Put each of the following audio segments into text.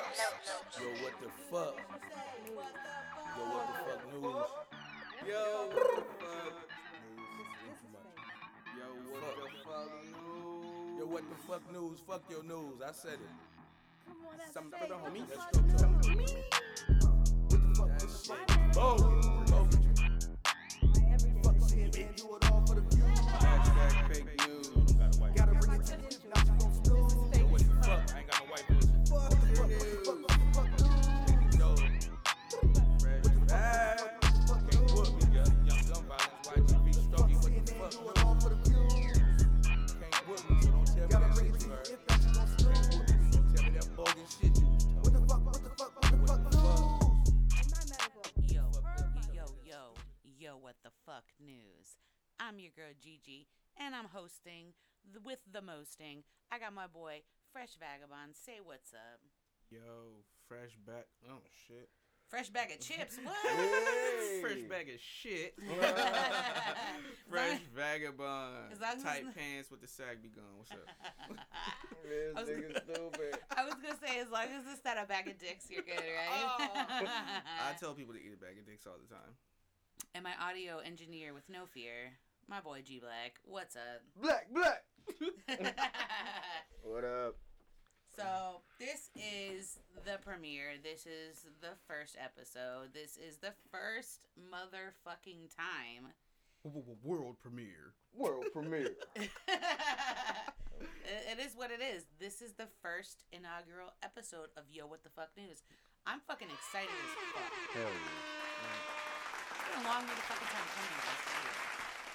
Yo, what the fuck? Yo, what the fuck news? Yo, what the fuck? Yo, what the fuck news? Yo, what the fuck news? Fuck your news. I said it. Some of the homies. Let's go to That shit. Boom. Boom. Hashtag I'm your girl Gigi, and I'm hosting the, with the mosting. I got my boy Fresh Vagabond. Say what's up. Yo, fresh back. Oh shit. Fresh bag of chips. What? Fresh bag of shit. Fresh vagabond. As long as Tight pants with the sag be gone. What's up? This I was- nigga stupid. I was gonna say, as long as it's not a bag of dicks, you're good, right? Oh. I tell people to eat a bag of dicks all the time. and my audio engineer with no fear, my boy G Black. What's up? Black, black. What up? So this is the premiere. This is the first episode. This is the first motherfucking time. World premiere. World premiere. it it is what it is. This is the first inaugural episode of Yo What the Fuck News. I'm fucking excited as fuck. Hell yeah. It's been a long motherfucking time coming. guys.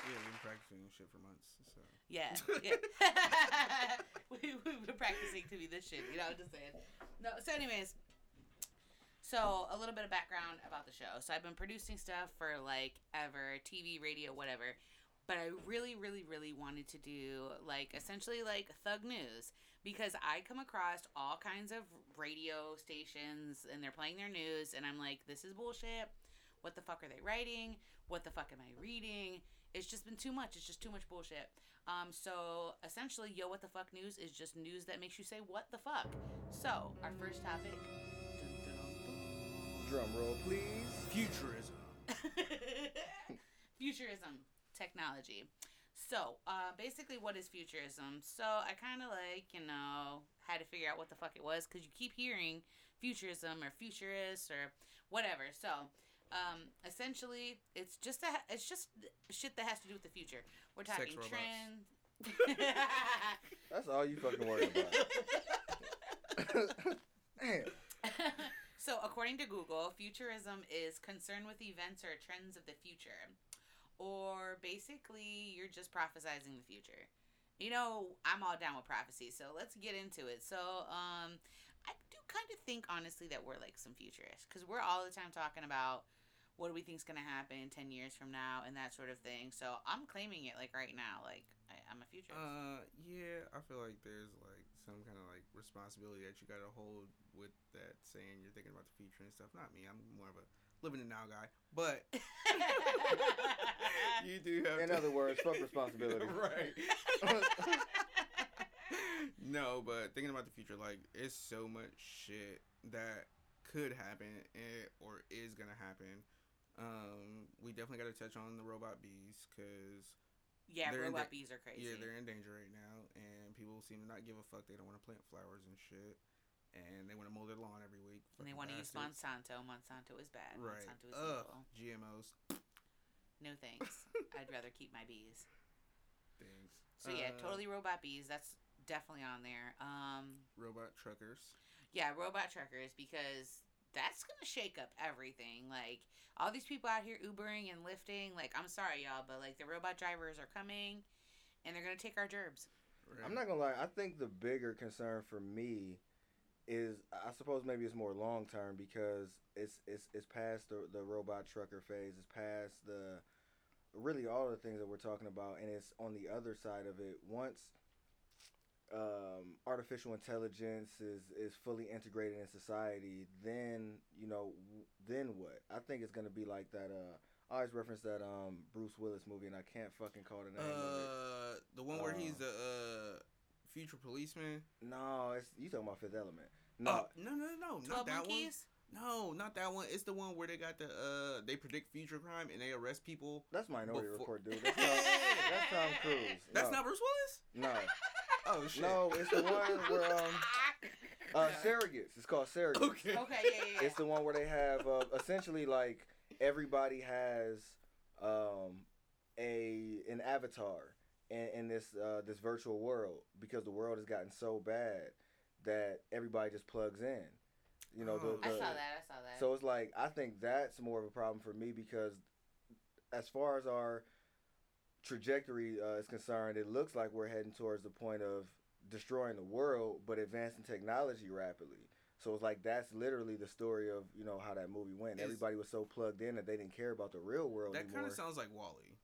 Yeah, we've been practicing shit for months. So Yeah, yeah. we, we've been practicing to be this shit, you know, what I'm just saying. No, so anyways, so a little bit of background about the show. So I've been producing stuff for like ever, TV, radio, whatever. But I really, really, really wanted to do like essentially like thug news because I come across all kinds of radio stations and they're playing their news and I'm like, this is bullshit. What the fuck are they writing? What the fuck am I reading? It's just been too much. It's just too much bullshit. Um, so essentially, yo, what the fuck news is just news that makes you say what the fuck. So our first topic. Drum roll, please. futurism. futurism technology. So, uh, basically, what is futurism? So, I kind of like, you know, had to figure out what the fuck it was because you keep hearing futurism or futurist or whatever. So, um, essentially, it's just a, it's just shit that has to do with the future. We're talking robots. trends. That's all you fucking worry about. Damn. so, according to Google, futurism is concerned with events or trends of the future. Or basically, you're just prophesizing the future. You know, I'm all down with prophecy, so let's get into it. So, um, I do kind of think, honestly, that we're like some futurists because we're all the time talking about what do we think is gonna happen ten years from now and that sort of thing. So I'm claiming it like right now, like I, I'm a futurist. Uh, yeah, I feel like there's like some kind of like responsibility that you gotta hold with that saying you're thinking about the future and stuff. Not me, I'm more of a living the now guy, but you do have. In to- other words, fuck responsibility. right. no, but thinking about the future, like it's so much shit that could happen eh, or is gonna happen. Um, we definitely got to touch on the robot bees because yeah, robot da- bees are crazy. yeah, they're in danger right now, and people seem to not give a fuck. They don't want to plant flowers and shit, and they want to mow their lawn every week. and they want to use. Monsanto. Monsanto is bad. Right. Monsanto is Ugh. evil. GMOs. No thanks. I'd rather keep my bees. Things. So yeah, Uh, totally robot bees. That's definitely on there. Um, Robot truckers. yeah, robot truckers because that's gonna shake up everything. Like all these people out here Ubering and lifting. Like I'm sorry y'all, but like the robot drivers are coming, and they're gonna take our gerbs. Right? I'm not gonna lie. I think the bigger concern for me is, I suppose maybe it's more long term because it's it's it's past the the robot trucker phase. It's past the really all the things that we're talking about, and it's on the other side of it. Once um, artificial intelligence is is fully integrated in society, then you know, w- then what? I think it's gonna be like that. Uh, I always reference that um Bruce Willis movie, and I can't fucking call the name of it. Uh, the one where he's Uh, the uh future policeman. No, it's you talking about Fifth Element. No, Oh, no, no, no, no, not that one. Monkeys. No, not that one. It's the one where they got the uh, they predict future crime and they arrest people. that's Minority Before- Report, dude. That's Tom, that's Tom Cruise. That's no, not Bruce Willis. no, Oh shit. no. It's the one where um, uh, surrogates. It's called surrogates. Okay. Okay, yeah, yeah, yeah. It's the one where they have uh, essentially like everybody has um, a an avatar in, in this uh, this virtual world because the world has gotten so bad that everybody just plugs in. You know, Oh, the, I saw that. I saw that. so it's like I think that's more of a problem for me because as far as our trajectory uh, is concerned, it looks like we're heading towards the point of destroying the world, but advancing technology rapidly. So it's like that's literally the story of you know how that movie went. Is- Everybody was so plugged in that they didn't care about the real world That kind of sounds like WALL-E.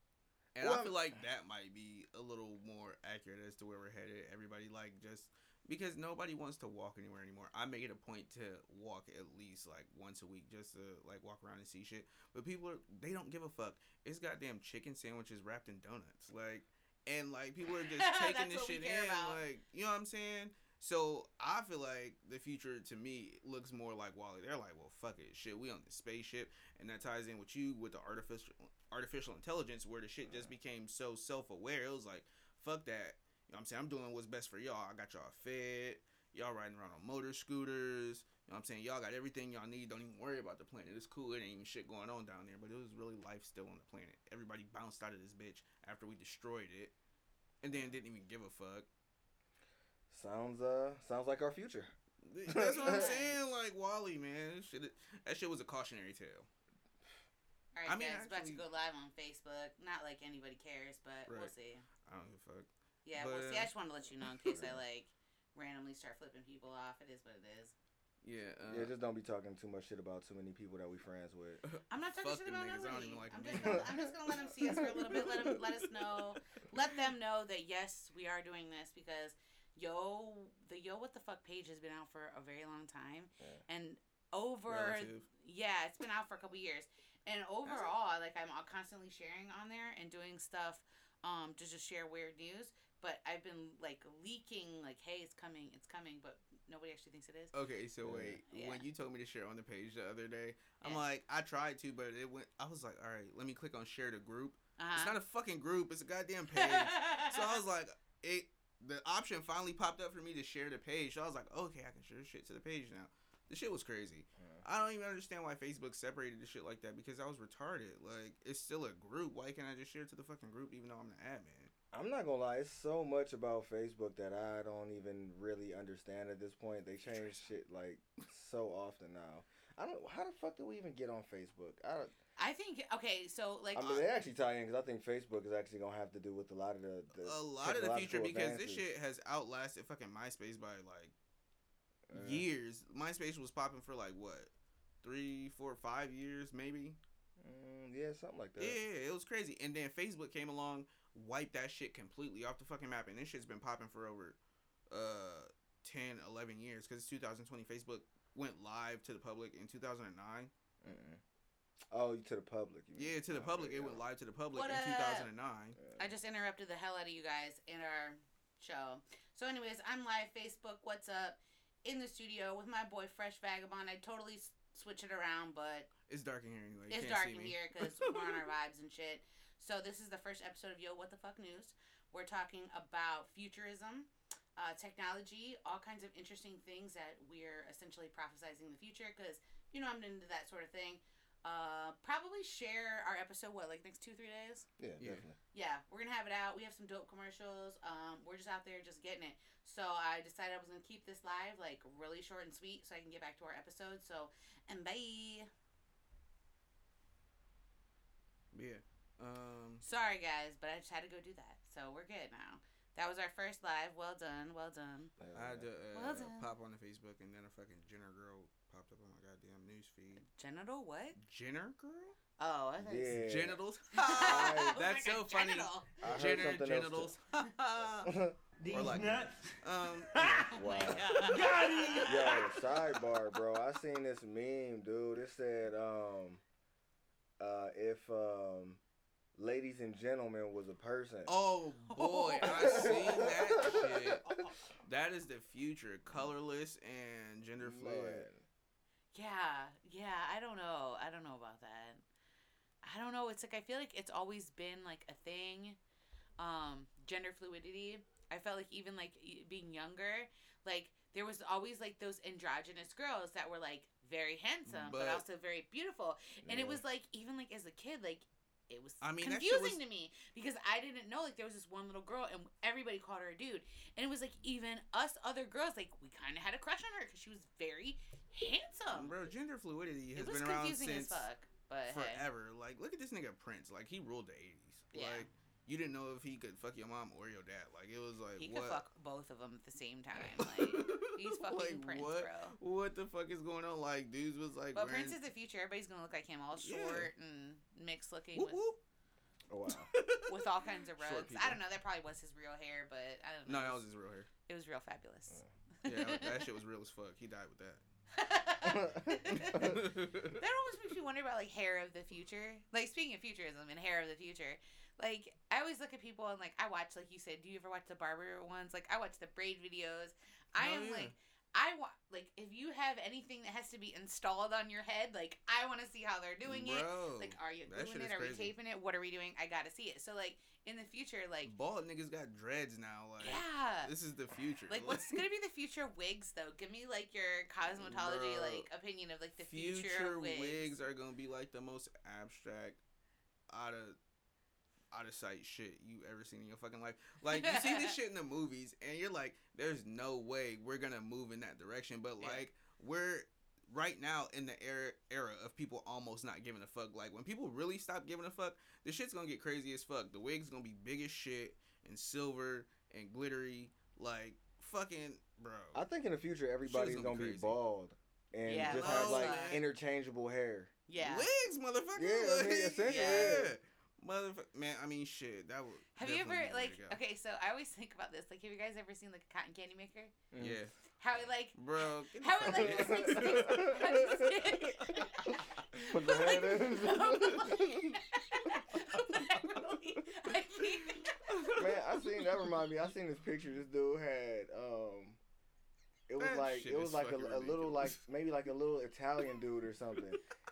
And Well, I feel like that might be a little more accurate as to where we're headed. Everybody like just because nobody wants to walk anywhere anymore. I make it a point to walk at least like once a week just to like walk around and see shit. But people are they don't give a fuck. It's goddamn chicken sandwiches wrapped in donuts. Like and like people are just taking this shit in about. like you know what I'm saying? So I feel like the future to me looks more like WALL-E. They're like, well, fuck it, shit. We on the spaceship, and that ties in with you with the artificial artificial intelligence, where the shit just became so self aware. It was like, fuck that. You know what I'm saying? I'm doing what's best for y'all. I got y'all fed. Y'all riding around on motor scooters. You know what I'm saying? Y'all got everything y'all need. Don't even worry about the planet. It's cool. It ain't even shit going on down there. But it was really life still on the planet. Everybody bounced out of this bitch after we destroyed it. And then didn't even give a fuck. sounds uh sounds like our future. That's what I'm saying. Like WALL-E, man, shit, that shit was a cautionary tale. All right, I mean, guys, about to go live on Facebook. Not like anybody cares, but we'll see. I don't give a fuck. Yeah, But, we'll see. I just want to let you know in case I like randomly start flipping people off. It is what it is. Yeah. Uh, yeah, just don't be talking too much shit about too many people that we friends with. I'm not talking Fuck shit them about niggas. I don't nobody. even like I'm them just, gonna, I'm just gonna let them see us for a little bit. Let them, let us know, let them know that yes, we are doing this because yo, the yo what the fuck page has been out for a very long time, Yeah. and over Relative. yeah, it's been out for a couple years, and overall, like I'm constantly sharing on there and doing stuff, um, to just share weird news. But I've been like leaking, like, hey, it's coming, it's coming, but nobody actually thinks it is. Okay, so wait. Yeah. When you told me to share on the page the other day, I'm Yeah. like, I tried to, but it went. I was like, all right, let me click on share to group. Uh-huh. It's not a fucking group. It's a goddamn page. so I was like, it. The option finally popped up for me to share the page. So I was like, okay, I can share shit to the page now. The shit was crazy. Yeah. I don't even understand why Facebook separated the shit like that because I was retarded. Like, it's still a group. Why can't I just share it to the fucking group even though I'm the admin? I'm not gonna lie, it's so much about Facebook that I don't even really understand at this point. They change shit like so often now. I don't. How the fuck do we even get on Facebook? I don't. I think okay, so like I mean, they actually tie in because I think Facebook is actually gonna have to do with a lot of the, the a lot of the future technological because this shit has outlasted fucking MySpace by like Uh, years. MySpace was popping for like what, three, four, five years maybe. mm, yeah, something like that. Yeah, it was crazy. And then Facebook came along, wiped that shit completely off the fucking map, and this shit's been popping for over uh 10, 11 years because it's 2020. Facebook went live to the public in 2009. Mm-mm. Oh, to the public. you. Yeah, to the public. It went live to the public What, in uh, 2009. I just interrupted the hell out of you guys in our show. So, anyways, I'm live Facebook. What's up? In the studio with my boy Fresh Vagabond. I totally switch it around, but It's dark in here anyway. You it's can't dark see in me. here because we're on our vibes and shit. So this is the first episode of Yo What the Fuck News. We're talking about futurism, uh, technology, all kinds of interesting things that we're essentially prophesizing the future. Because you know I'm into that sort of thing. Uh, probably share our episode. What like next two three days? Yeah, Yeah. definitely. Yeah, we're gonna have it out. We have some dope commercials. Um, we're just out there just getting it. So I decided I was gonna keep this live like really short and sweet, so I can get back to our episode. So and bye. Yeah. Um. Sorry guys, but I just had to go do that. So we're good now. That was our first live. Well done, well done. I had to uh, Well done. pop on the Facebook and then a fucking Jenner girl popped up on my goddamn news feed. Genital what? Jenner girl? Oh, I thought you Yeah. Genitals? I- That's Like a so funny. genital. I heard Jenner something genitals. else. These Or like- nuts. um. Oh my Wow. Got. Yo, sidebar, bro. I seen this meme, dude. It said, um, uh, if um, ladies and gentlemen was a person. Oh boy, I seen that shit. That is the future, colorless and gender fluid. Man. Yeah, yeah. I don't know. I don't know about that. I don't know. It's like I feel like it's always been like a thing. Um, gender fluidity. I felt like even like being younger, like there was always like those androgynous girls that were like very handsome but, But- also very beautiful. And it was like even like as a kid, like it was I mean, confusing was- to me because I didn't know like there was this one little girl and everybody called her a dude, and it was like even us other girls like we kind of had a crush on her because she was very handsome. Bro, gender fluidity has been around confusing since as fuck, but hey. forever. Like, look at this nigga Prince. Like, he ruled the '80s. Yeah. Like, you didn't know if he could fuck your mom or your dad. Like, it was like He what? could fuck both of them at the same time. Like he's fucking Like, Prince, what? bro. What the fuck is going on? Like, dudes was like, But wearing... Prince is the future. Everybody's gonna look like him, all Yeah. short and mixed looking Whoop, with, whoop. Oh, wow. with all kinds of Short rugs. I don't know. That probably was his real hair, but I don't know. No, that was his real hair. It was real fabulous. Yeah, that shit was real as fuck. He died with that. that almost makes me wonder about like hair of the future. Like speaking of futurism and hair of the future, like I always look at people and like I watch like you said. Do you ever watch the barber ones? Like I watch the braid videos. I Hell am yeah. like. I want like if you have anything that has to be installed on your head, like I want to see how they're doing it. Like, are you doing it? gluing it? is Are we taping it? What are we doing? I gotta see it. So like in the future, like bald niggas got dreads now. Like, yeah, this is the future. like what's gonna be the future wigs though? Give me like your cosmetology Bro, like opinion of like the future, future wigs. wigs are gonna be like the most abstract, out of out of sight shit you ever seen in your fucking life. Like you see this shit in the movies, and you're like, "There's no way we're gonna move in that direction." But Yeah. like we're right now in the era era of people almost not giving a fuck. Like when people really stop giving a fuck, the shit's gonna get crazy as fuck. The wig's gonna be big as shit and silver and glittery, like fucking bro. I think in the future everybody's gonna gonna, be be bald and Yeah, just have like that. interchangeable hair. Yeah. Wigs, motherfucker. Yeah, I mean, like, essentially, yeah. Yeah. Motherfucker, man. I mean, shit. That would. Have you ever be the way like okay? So I always think about this. Like, have you guys ever seen like a cotton candy maker? Mm. Yeah, How it like bro. How fuck it, like, out. just, like, Put the head in. I think- Man, I seen that remind me. I seen this picture. This dude had um, it was That like it was is like a, fucking a little like maybe like a little Italian dude or something,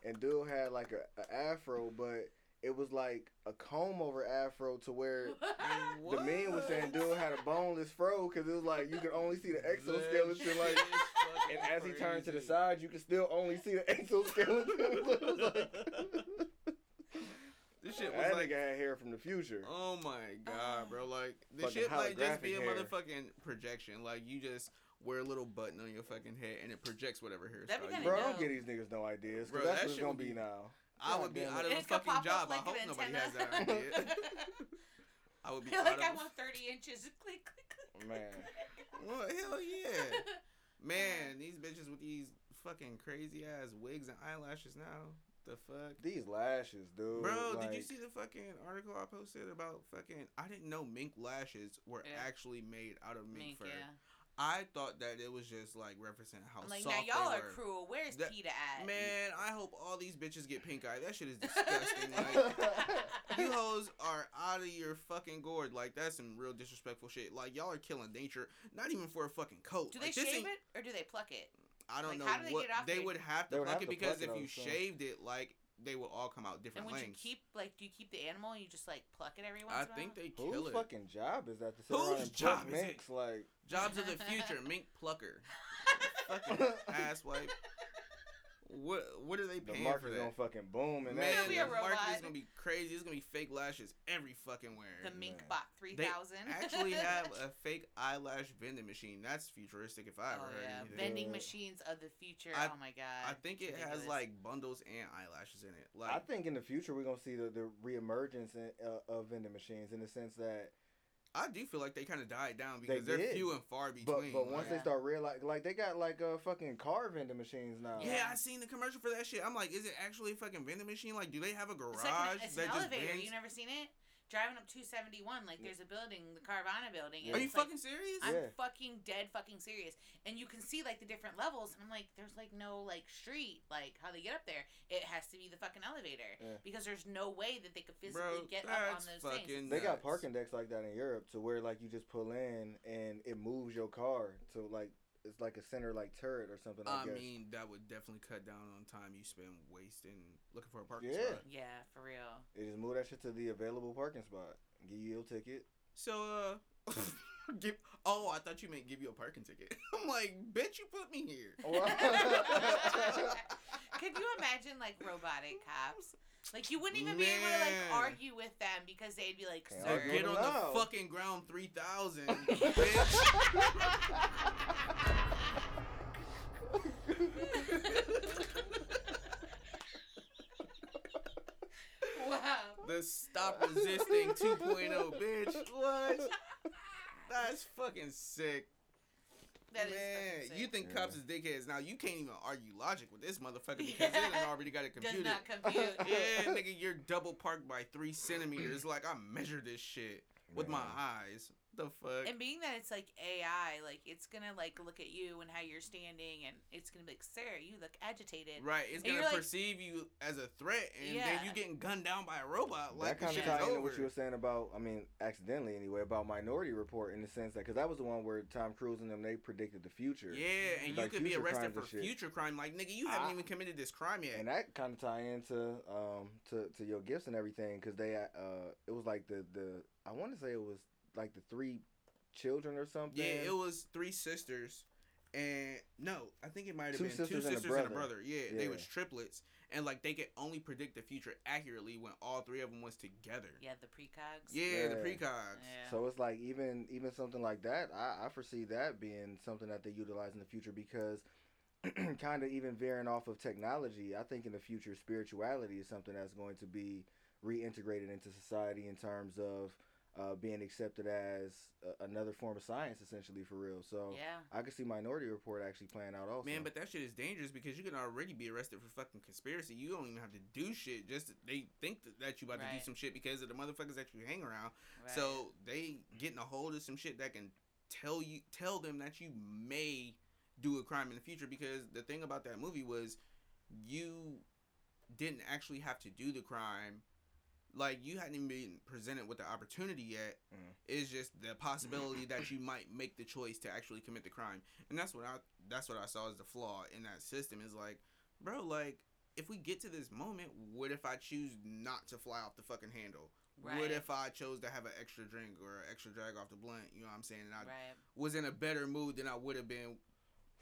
and dude had like a, a afro, but it was like a comb over afro to where the man was saying dude had a boneless fro because it was like you could only see the exoskeleton like. And as he turned to the side, you could still only see the exoskeleton. It like- this shit was that like. nigga had hair from the future. Oh my god, bro! Like this Fucking shit might just be a hair. motherfucking projection. Like you just wear a little button on your fucking head and it projects whatever hairstyle. That'd be you kinda Bro, want. don't dope. give these niggas no ideas. 'cause Bro, that's that what it's gonna be be- now. I would be out of And a fucking job. like I hope nobody has that idea. I would be You're out like. I want thirty inches. Click click oh, click. Man. Well, hell yeah. Man, these bitches with these fucking crazy ass wigs and eyelashes now. The fuck? These lashes, dude. Bro, like, did you see the fucking article I posted about fucking? I didn't know mink lashes were Yeah. actually made out of mink, Mink, fur. yeah. I thought that it was just like referencing how I'm like soft now y'all they are were. cruel. Where's That- Peta at? Man, I hope all these bitches get pink eye. That shit is disgusting. like, you hoes are out of your fucking gourd. Like that's some real disrespectful shit. Like y'all are killing nature. Not even for a fucking coat. do they like, this shave it or do they pluck it? I don't like, know how do they what get off they there? would have to would pluck have it to because pluck it, if I you would shaved it, like they would all come out different And would you keep like do you keep the animal and you just like pluck it every once I in a think while? they kill Whose it. fucking job is that to sit Whose around and job pluck is it? Like, Jobs of the future, mink plucker, fucking ass wipe. What what are they paying for? the paying market's for gonna fucking boom and Man, It'll that be the a shit. robot. market is gonna be crazy. It's gonna be fake lashes every fucking where. the mink man. bot three They thousand. actually have a fake eyelash vending machine. That's futuristic if I ever Oh heard yeah, anything. vending Yeah. machines of the future. I- oh my god. I think it has ridiculous. like bundles and eyelashes in it. Like I think in the future we're gonna see the, the reemergence in, uh, of vending machines in the sense that, I do feel like they kind of died down because They they are did. few and far between. but once like- they start realizing, like they got like uh, fucking car vending machines now. yeah, I seen the commercial for that shit. I'm like, is it actually a fucking vending machine? Like, do they have a garage It's like an, it's an just elevator. vends? You never seen it? Driving up 271. Like there's a building, the Carvana building. and Are you it's, like, fucking serious? I'm Yeah. fucking dead fucking serious. And you can see like the different levels and I'm like there's like no like street like how they get up there. It has to be the fucking elevator Yeah. because there's no way that they could physically Bro, get up on those fucking things. They got parking decks like that in Europe to where like you just pull in and it moves your car to like it's like a center like turret or something. I, I guess. mean, that would definitely cut down on time you spend wasting looking for a parking Yeah. spot. Yeah, for real. They just move that shit to the available parking spot. Give you your ticket. So, uh, give. Oh, I thought you meant give you a parking ticket. I'm like, bitch, you put me here. Could you imagine like robotic cops? Like you wouldn't even be able to like argue with them because they'd be like, "Sir, Get on the fucking ground 3000, bitch. Wow." the stop resisting 2.0, bitch. What? That's fucking sick. That is Man, fucking you think Yeah. cops is dickheads. Now, you can't even argue logic with this motherfucker because it already got it does computed. not compute. Yeah, nigga, you're double parked by three centimeters. Like, I measured this shit with my eyes. The fuck? And being that it's like AI, like it's gonna like look at you and how you're standing, and it's gonna be like, "Sir, you look agitated." Right, it's And gonna you're like- perceive you as a threat, and Yeah. then you getting gunned down by a robot. Like that kind of shit is tie into what you were saying about, I mean, accidentally anyway, about Minority Report in the sense that because that was the one where Tom Cruise and them they predicted the future. yeah, and you Like could be future arrested for shit. future crime. Like nigga, you haven't I- even committed this crime yet. And that kind of tie into um to, to your gifts and everything because they uh it was like the the I want to say it was like the three children or something. yeah, it was three sisters, and no, I think it might have Two been two sisters and a sisters and a brother. brother. Yeah, they was triplets, and like they could only predict the future accurately when all three of them was together. Yeah, the precogs. Yeah, the precogs. Yeah. So it's like even even something like that, I, I foresee that being something that they utilize in the future because kind of even veering off of technology, I think in the future spirituality is something that's going to be reintegrated into society in terms of uh, being accepted as a, another form of science, essentially for real. So yeah. I could see Minority Report actually playing out also. Man, but that shit is dangerous because you can already be arrested for fucking conspiracy. You don't even have to do shit. Just they think that, that you about to do some shit because of the motherfuckers that you hang around. Right. So they getting a hold of some shit that can tell you tell them that you may do a crime in the future because the thing about that movie was you didn't actually have to do the crime. Like you hadn't even been presented with the opportunity yet. Mm. It's just the possibility that you might make the choice to actually commit the crime. And that's what I that's what I saw as the flaw in that system is like, bro, like if we get to this moment, what if I choose not to fly off the fucking handle? What if I chose to have an extra drink or an extra drag off the blunt? You know what I'm saying? And I right. was in a better mood than I would have been.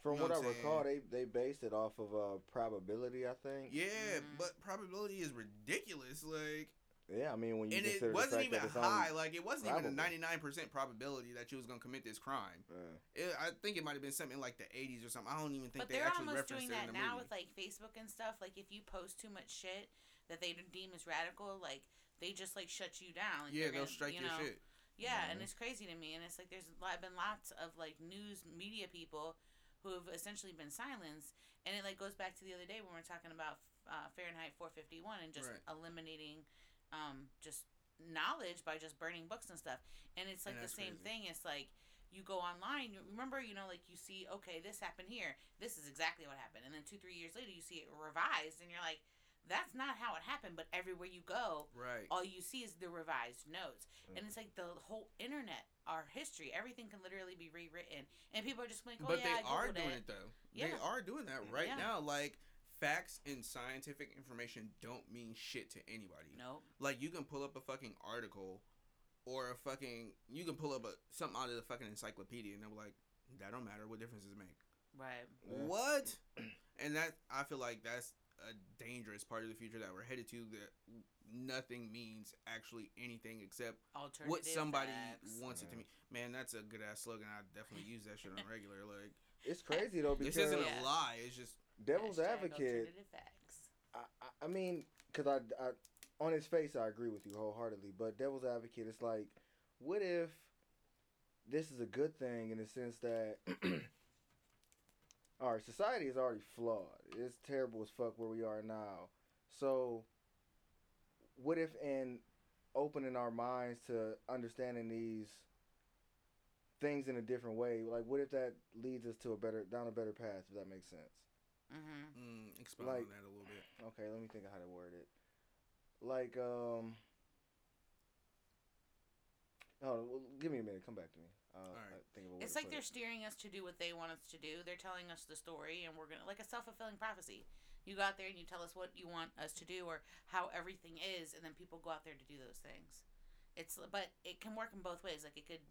From you know what I what I'm recall, they they based it off of uh, probability. I think. Yeah, Mhm. but probability is ridiculous. Like, Yeah, I mean when you and it consider the wasn't fact even that it's high. Like, it wasn't even a 99% probability that you was gonna commit this crime. uh, It, I think it might have been something like the 80s or something. I don't even think But they they're actually almost referenced doing that now movie. with like Facebook and stuff. Like if you post too much shit that they deem as radical, like they just like shut you down. Like, yeah, they're they'll gonna, strike you your shit. Yeah, and Mhm. it's crazy to me. And it's like there's li- been lots of like news media people who have essentially been silenced. And it like goes back to the other day when we are talking about uh, Fahrenheit 451 and just Right. eliminating um, just knowledge by just burning books and stuff. And it's like And the same crazy. thing. It's like you go online. You remember, you know, like you see, okay, this happened here. This is exactly what happened. And then two, three years later, you see it revised, and you're like, that's not how it happened. But everywhere you go, Right. all you see is the revised notes Mm. and it's like the whole internet our history everything can literally be rewritten and people are just like oh but yeah they I are doing it. it, though. They are doing that right Yeah. now. Like, facts and scientific information don't mean shit to anybody. nope Like, you can pull up a fucking article or a fucking. You can pull up a something out of the fucking encyclopedia and they're like, that don't matter. What difference does it make? right Yeah. What? And that I feel like that's a dangerous part of the future that we're headed to. That nothing means actually anything except what somebody facts. wants it to mean. Man, that's a good ass slogan. I definitely use that shit on regular. Like it's crazy though because this isn't Yeah. a lie. It's just Devil's Hashtag Advocate. facts I, I- I mean, because I, I, on his face, I agree with you wholeheartedly. But devil's advocate, it's like, what if this is a good thing in the sense that, right, society is already flawed. It's terrible as fuck where we are now. So, what if in opening our minds to understanding these things in a different way. Like, what if that leads us to a better down a better path? If that makes sense. Mm-hmm. Mm, expound Like- on that a little bit. Okay, let me think of how to word it. Like, um, oh, well, give me a minute. Come back to me. Uh, Alright. I think of a It's like they're it. steering us to do what they want us to do. They're telling us the story, and we're gonna like a self fulfilling prophecy. You go out there and you tell us what you want us to do or how everything is, and then people go out there to do those things. It's but it can work in both ways. Like it could,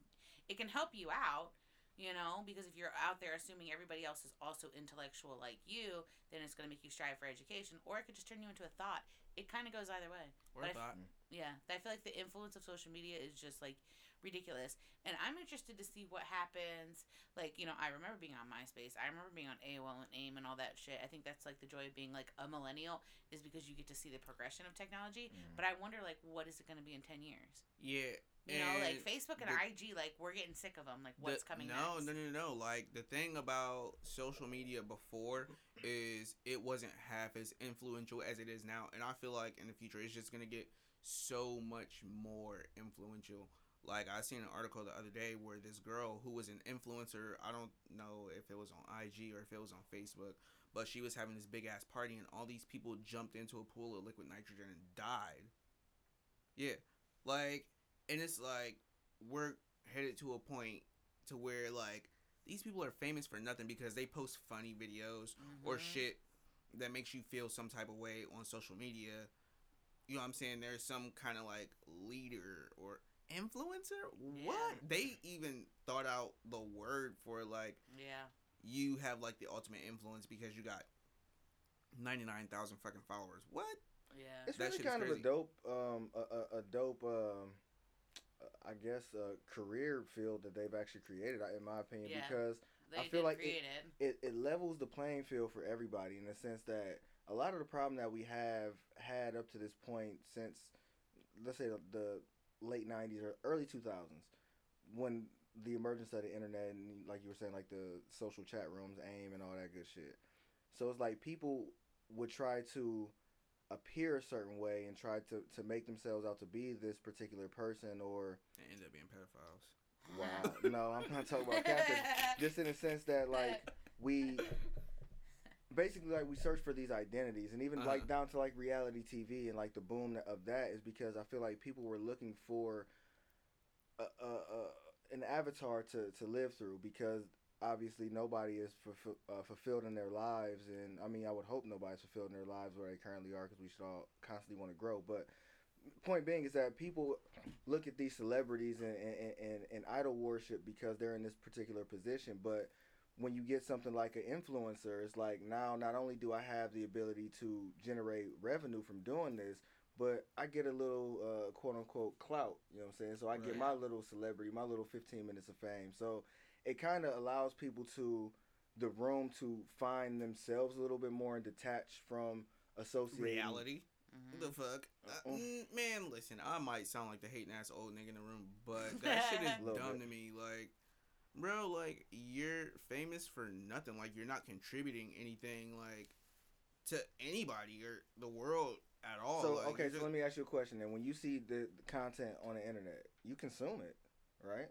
it can help you out, you know, because if you're out there assuming everybody else is also intellectual like you, then it's gonna make you strive for education, or it could just turn you into a thought. It kind of goes either way. Or But I- thought. Yeah, I feel like the influence of social media is just like ridiculous, and I'm interested to see what happens. Like, you know, I remember being on MySpace. I remember being on AOL and AIM and all that shit. I think that's like the joy of being like a millennial is because you get to see the progression of technology. Mm. But I wonder, like, what is it going to be in ten years? Yeah. You know, like Facebook and the- IG, like we're getting sick of them. Like, what's The- coming no, next? No, no, no. Like the thing about social media before is it wasn't half as influential as it is now, and I feel like in the future it's just gonna get so much more influential. Like I seen an article the other day where this girl who was an influencer, I don't know if it was on IG or if it was on Facebook, but she was having this big ass party and all these people jumped into a pool of liquid nitrogen and died. Yeah. Like and it's like we're headed to a point to where like these people are famous for nothing because they post funny videos or Mhm. shit that makes you feel some type of way on social media. You know what I'm saying? There's some kind of like leader or influencer. What? They even thought out the word for like Yeah. you have like the ultimate influence because you got 99,000 fucking followers. What? Yeah. It's That really shit is kind of a dope, um, a, a, a dope, um, uh, I guess, a career field that they've actually created, uh, in my opinion, Yeah. because They I feel like it- it. it, it levels the playing field for everybody in the sense that a lot of the problem that we have had up to this point since let's say the, the late 90s or early 2000s when the emergence of the internet and like you were saying like the social chat rooms aim and all that good shit so it's like people would try to appear a certain way and try to, to make themselves out to be this particular person or They end up being pedophiles. wow no i'm not talking about captain just in the sense that like we basically like we search for these identities and even like Uh-huh. down to like reality tv and like the boom of that is because i feel like people were looking for a, a, a, an avatar to, to live through because obviously nobody is fulfill, uh, fulfilled in their lives and i mean i would hope nobody's fulfilled in their lives where they currently are because we should all constantly want to grow but point being is that people look at these celebrities and, and, and, and idol worship because they're in this particular position but when you get something like an influencer, it's like now not only do I have the ability to generate revenue from doing this, but I get a little uh, quote unquote clout. You know what I'm saying? So I get my little celebrity, my little 15 minutes of fame. So it kind of allows people to the room to find themselves a little bit more and detach from associating Reality? Mhm. The fuck? Uh, mm, man, listen, I might sound like the hating ass old nigga in the room, but that shit is Little dumb bit. to me. Like, bro, like, you're famous for nothing. Like, you're not contributing anything, like, to anybody or the world at all. So like, okay, so just- let me ask you a question. Then, when you see the, the content on the internet, you consume it, right?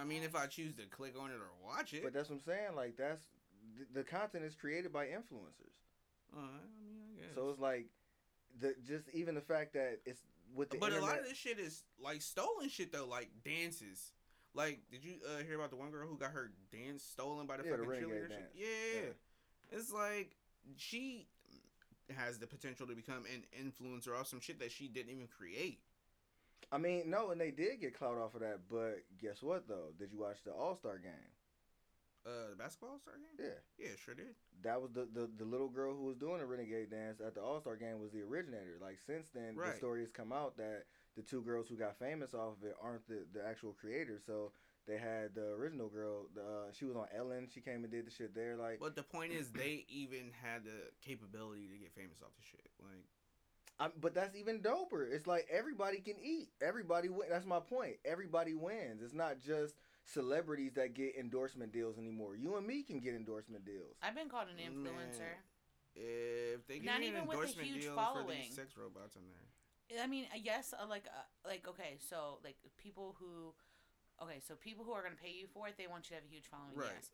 I mean, if I choose to click on it or watch it, But that's what I'm saying. Like that's the, the content is created by influencers. uh, I mean, I guess. So it's like the just even the fact that it's with the but internet. a lot of this shit is like stolen shit though, like dances. Like, did you uh, hear about the one girl who got her dance stolen by the Yeah, the fucking renegade cheerleader? Yeah. Yeah. it's like she has the potential to become an influencer off some shit that she didn't even create. I mean, no, and they did get clout off of that. But guess what though? Did you watch the All Star game? Uh, the basketball All star game? Yeah, Yeah, sure did. that was the, the the little girl who was doing the renegade dance at the All Star game was the originator. Like since then, the story has come out that the two girls who got famous off of it aren't the the actual creators. So they had the original girl. The, uh, she was on Ellen. She came and did the shit there. Like But the point is, they even had the capability to get famous off the shit. Like, I'm, but that's even doper. It's like everybody can eat. Everybody win. That's my point. Everybody wins. It's not just celebrities that get endorsement deals anymore. You and me can get endorsement deals. I've been called an influencer. if they give Not me an even with a endorsement huge deal for following. these sex robots on there, I mean, yes, uh, like, uh, like okay, so like people who, okay, so people who are gonna pay you for it, they want you to have a huge following, Right. yes.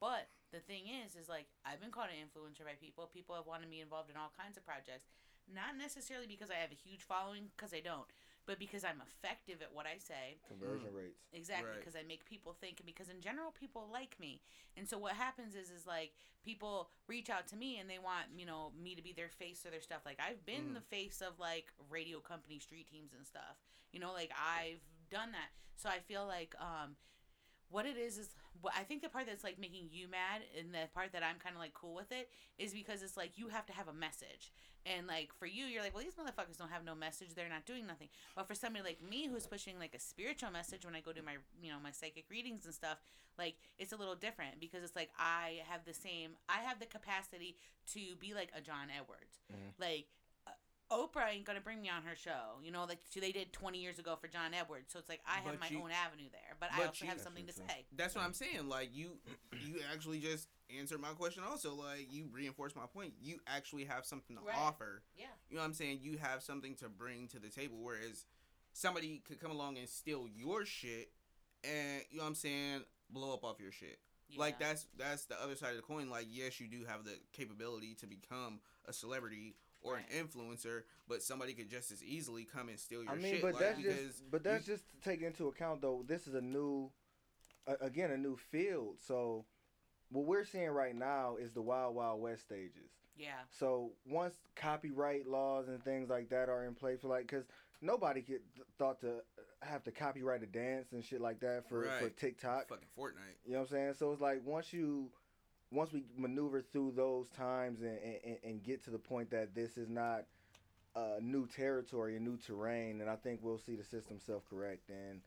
But the thing is, is like I've been called an influencer by people. People have wanted me involved in all kinds of projects, not necessarily because I have a huge following, because I don't, but because I'm effective at what I say. Conversion rates. Exactly, Right. because I make people think, and because in general people like me, and so what happens is, is like people reach out to me and they want you know me to be their face or their stuff. Like I've been Mm. the face of like radio company street teams and stuff. You know, like I've done that. So I feel like um, what it is is I think the part that's like making you mad and the part that I'm kind of like cool with it is because it's like you have to have a message. And like for you, you're like, well, these motherfuckers don't have no message. They're not doing nothing. But for somebody like me who's pushing like a spiritual message when I go do my, you know, my psychic readings and stuff, like it's a little different because it's like I have the same, I have the capacity to be like a John Edwards. Mhm. Like Oprah ain't gonna bring me on her show, you know, like so they did 20 years ago for John Edwards. So it's like I have But my you- own avenue there, but, I also you- have something to true, say. That's what I'm saying. Like you, you actually just answered my question. Also, like you reinforced my point. You actually have something to Right. offer. Yeah. You know what I'm saying? You have something to bring to the table. Whereas somebody could come along and steal your shit, and you know what I'm saying, blow up off your shit. Like that's that's the other side of the coin. Like yes, you do have the capability to become a celebrity or Right. an influencer, but somebody could just as easily come and steal your shit. I mean, shit. but like, that's just but that's just to take into account though. This is a new, uh, again, a new field. So what we're seeing right now is the Wild Wild West stages. Yeah. So once copyright laws and things like that are in place for like, because nobody could thought to have to copyright a dance and shit like that for for TikTok. fucking Fortnite. You know what I'm saying? So it's like once you, once we maneuver through those times and, and, and get to the point that this is not uh, new territory and new terrain, and I think we'll see the system self correct and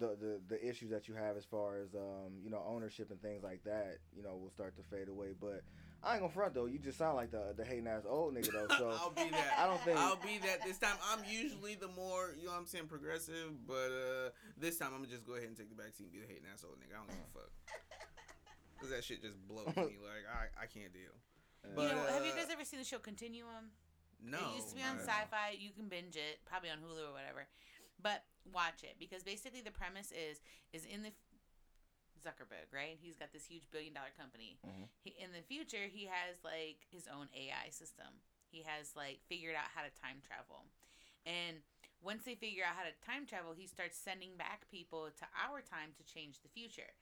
the, the the issues that you have as far as um you know ownership and things like that you know will start to fade away. But I ain't gonna front though. You just sound like the the hating ass old nigga though. So I'll be that. I don't think I'll be that this time. I'm usually the more, you know what I'm saying, progressive, but uh this time I'm gonna just go ahead and take the back seat and be the hating asshole nigga. I don't give a fuck. Cause that shit just blows me. Like I, I can't deal. you know, have you uh, guys ever seen the show Continuum? No. it used to be on. Syfy. You can binge it, probably on Hulu or whatever. But watch it because basically the premise is is in the Zuckerberg, right? He's got this huge billion dollar company. Mhm. He, in the future, he has like his own AI system. He has like figured out how to time travel. And once they figure out how to time travel, he starts sending back people to our time to change the future.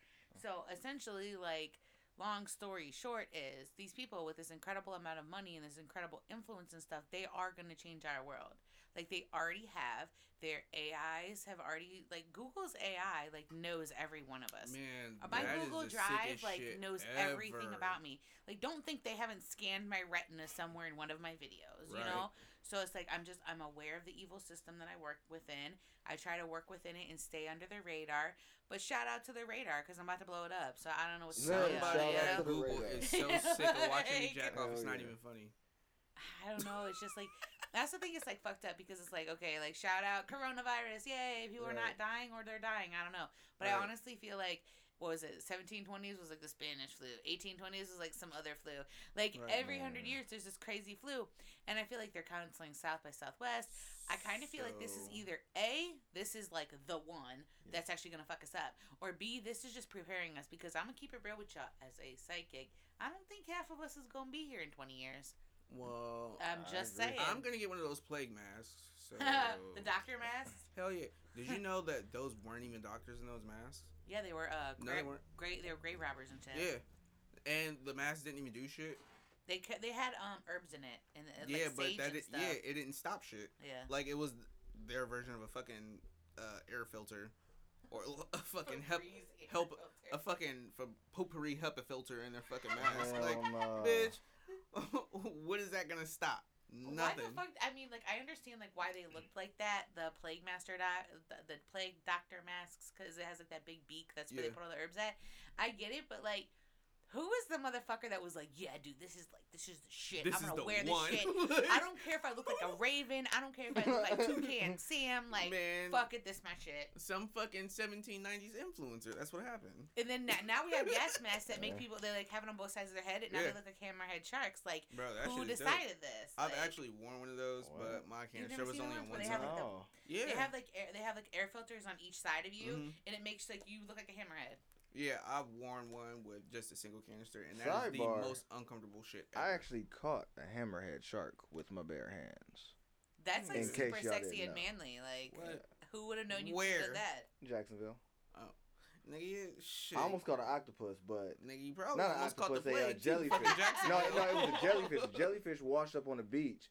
So essentially, like, long story short, is these people with this incredible amount of money and this incredible influence and stuff, they are going to change our world. Like, they already have. Their AIs have already, like, Google's AI, like, knows every one of us. Man, Uh, My Google Drive like knows everything about me. Like don't think they haven't scanned my retina somewhere in one of my videos, you know? So it's like I'm just I'm aware of the evil system that I work within. I try to work within it and stay under the radar. But shout out to the radar cuz I'm about to blow it up. So I don't know what to Yeah, tell you. Somebody at to know? the Google is so sick of watching me jack off. It's not even funny. I don't know. It's just like that's the thing. It's like fucked up because it's like okay, like shout out coronavirus, yay! People are not dying or they're dying. I don't know, but I honestly feel like what was it? Seventeen twenties was like the Spanish flu. Eighteen twenties was like some other flu. Like Right. every hundred years, there's this crazy flu, and I feel like they're counseling South by Southwest. I kind of feel like this is either a this is like the one Yeah. that's actually gonna fuck us up, or b this is just preparing us because I'm gonna keep it real with y'all as a psychic. I don't think half of us is gonna be here in twenty years. Well, I'm just saying. I'm gonna get one of those plague masks. So the doctor masks. Hell yeah! Did you know that those weren't even doctors in those masks? Yeah, they were uh No, great, they weren't. great. They were grave robbers and shit. Yeah, and the masks didn't even do shit. They ca- they had um herbs in it and uh, yeah, like but sage that and it, stuff. yeah, it didn't stop shit. Yeah. Like it was their version of a fucking uh, air filter, or a fucking help, help a fucking for potpourri HEPA filter in their fucking mask. Hell like, no. bitch, what is that gonna stop? Why the fuck? I mean, like, I understand like why they looked like that. The plague master, doc, the, the plague doctor masks, because it has like that big beak. That's where they put all the herbs at. I get it, but like, Who was the motherfucker that was like, "Yeah, dude, this is like this is the shit. This I'm gonna the wear one." this shit. I don't care if I look like a raven. I don't care if I look like Toucan Sam. Like, Man. fuck it, this my shit." Some fucking 1790s influencer. That's what happened. And then now, now we have gas masks that make people they like have it on both sides of their head, and now Yeah. they look like hammerhead sharks. Like, Bro, who shit is dope. decided this? I've Like, actually worn one of those, Wow. but my You've was only on one where have, side. like, the- Oh. yeah. They have like air, they have like air filters on each side of you, Mhm. and it makes like you look like a hammerhead. Yeah, I've worn one with just a single canister, and that that is the most uncomfortable shit. Ever. I actually caught a hammerhead shark with my bare hands. That's like In super sexy and know. manly. Like, What? who would have known you Where? did that? Jacksonville. Oh. Nigga, shit. I almost caught an octopus, but nigga, you probably not an almost caught the octopus, a uh, jellyfish. no, no, it was a jellyfish. A jellyfish washed up on the beach.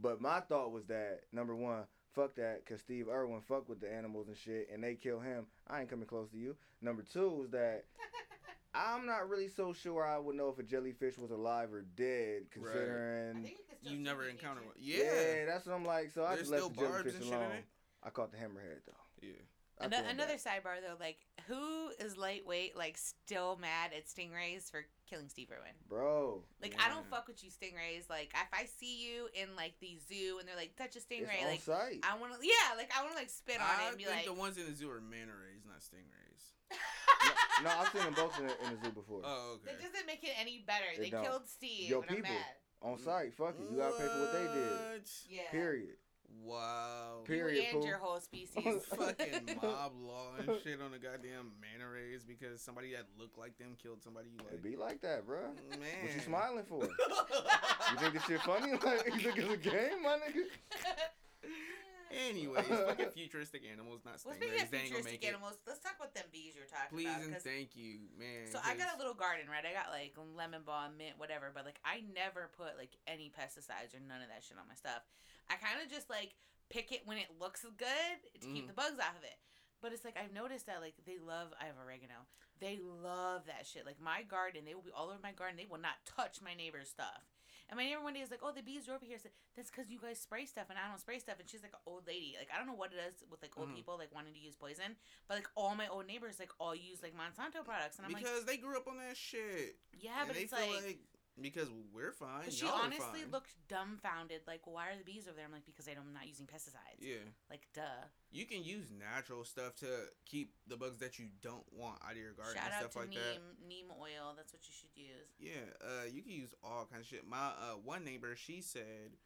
But my thought was that number one, fuck that, cause Steve Irwin fucked with the animals and shit, and they kill him. I ain't coming close to you. Number two is that I'm not really so sure I would know if a jellyfish was alive or dead, considering. think you could still you never the encountered one. Yeah. Yeah. that's what I'm like. So I just left the barbs jellyfish and shit in alone. I caught the hammerhead though. Yeah. I Ano- another back. sidebar though, like who is lightweight, like still mad at stingrays for killing Steve Irwin? bro. Like I don't fuck with you stingrays. Like if I see you in like the zoo and they're like touch a It's stingray, on like site. I want to, yeah, like I want to like spit on I it and be think like, the ones in the zoo are manta rays, not stingrays. no, I've seen them both in the, in the zoo before. Oh, okay. that doesn't make it any better. It they don't. killed Steve. Yo, and I'm people. mad. on site, fuck it. You gotta pay for what they did. Yeah. Period. Wow. Period, You and fool. your whole species. fucking mob law and shit on the goddamn manta rays because somebody that looked like them killed somebody you It like. be like that, bro. Man. What you smiling for? You think this shit funny? Like you think it's a game, my nigga? Anyways, fucking futuristic animals, not well, speaking stingrays. of They ain't gonna futuristic make it. animals, let's talk about them bees you're talking about. Please about. and 'cause- thank you, man. So I got a little garden, right? I got like lemon balm, mint, whatever, but like I never put like any pesticides or none of that shit on my stuff. I kind of just like pick it when it looks good to keep Mhm. the bugs off of it. But it's like I've noticed that like they love I have oregano. They love that shit. Like my garden, they will be all over my garden. They will not touch my neighbor's stuff. And my neighbor one day is like, "Oh, the bees are over here." I said, "That's because you guys spray stuff and I don't spray stuff." And she's like an old lady. Like I don't know what it is with like old Mhm. people like wanting to use poison, but like all my old neighbors like all use like Monsanto products, and I'm like, because they grew up on that shit. yeah, but they it's feel like, because we're fine. she honestly fine. looked dumbfounded. Like, why are the bees over there? I'm like, because I'm not using pesticides. Yeah, Like, duh. you can use natural stuff to keep the bugs that you don't want out of your garden Shout and out stuff to like neem, that. neem oil. That's what you should use. Yeah, uh, you can use all kinds of shit. My uh, one neighbor, she said,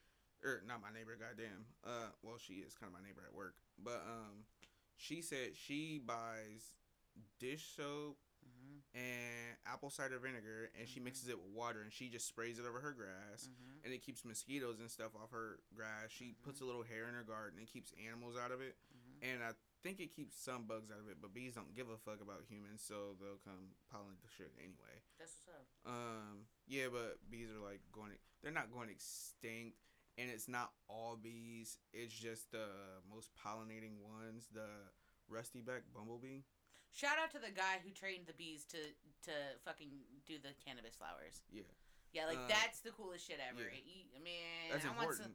or not my neighbor, goddamn. Uh, well, she is kind of my neighbor at work, but um, she said she buys dish soap. And apple cider vinegar, and she Mhm. mixes it with water, and she just sprays it over her grass, Mm-hmm. and it keeps mosquitoes and stuff off her grass. She puts a little hair in her garden and keeps animals out of it, Mm-hmm. and I think it keeps some bugs out of it. But bees don't give a fuck about humans, so they'll come pollinate the shit anyway. That's what's up. Um, yeah, but bees are like going. They're not going extinct, and it's not all bees. It's just the most pollinating ones. The rusty back bumblebee. Shout out to the guy who trained the bees to to fucking do the cannabis flowers. Yeah, Yeah, like Uh, that's the coolest shit ever. yeah. You- man, that's I want important. some.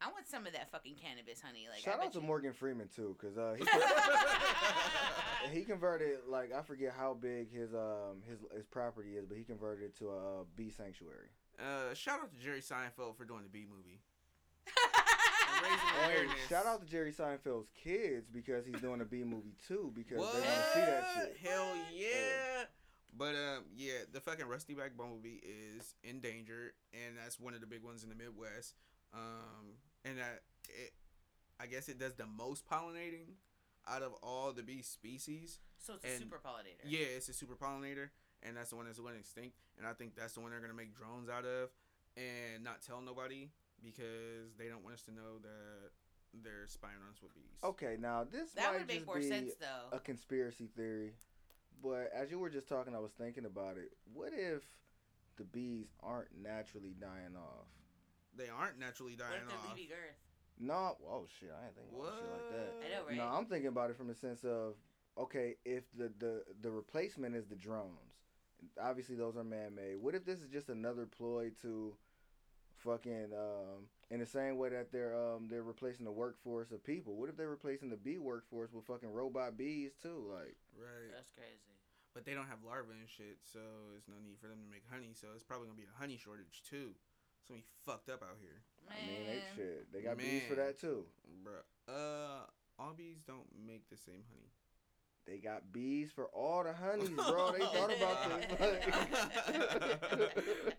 I want some of that fucking cannabis, honey. Like, Shout I out to you- Morgan Freeman too, cause uh, he, he converted like I forget how big his um his his property is, but he converted it to a uh, bee sanctuary. Uh, shout out to Jerry Seinfeld for doing the bee movie. Raising Hey, shout out to Jerry Seinfeld's kids because he's doing a B movie too because What? they want to see that shit. Hell yeah! But um, yeah, the fucking rusty back bumblebee is in danger, and that's one of the big ones in the Midwest. Um, and that it, I guess it does the most pollinating out of all the bee species. so it's a super pollinator. Yeah, it's a super pollinator, and that's the one that's going extinct. And I think that's the one they're gonna make drones out of, and not tell nobody because they don't want us to know that they're spying on us with bees. Okay, now this that might would make just more be sense though. a conspiracy theory, but as you were just talking, I was thinking about it. What if the bees aren't naturally dying off? They aren't naturally what dying if off. leaving Earth? No, oh shit, I didn't think about shit like that. I know, right? No, I'm thinking about it from the sense of okay, if the the the replacement is the drones, obviously those are man made. What if this is just another ploy to fucking um in the same way that they're um they're replacing the workforce of people? What if they're replacing the bee workforce with fucking robot bees too? Like Right. That's crazy. but they don't have larvae and shit, so there's no need for them to make honey. So it's probably gonna be a honey shortage too. It's gonna be fucked up out here, Man. I mean, they shit. They got bees for that too. bruh. Uh, all bees don't make the same honey. They got bees for all the honeys, bro. They thought about this.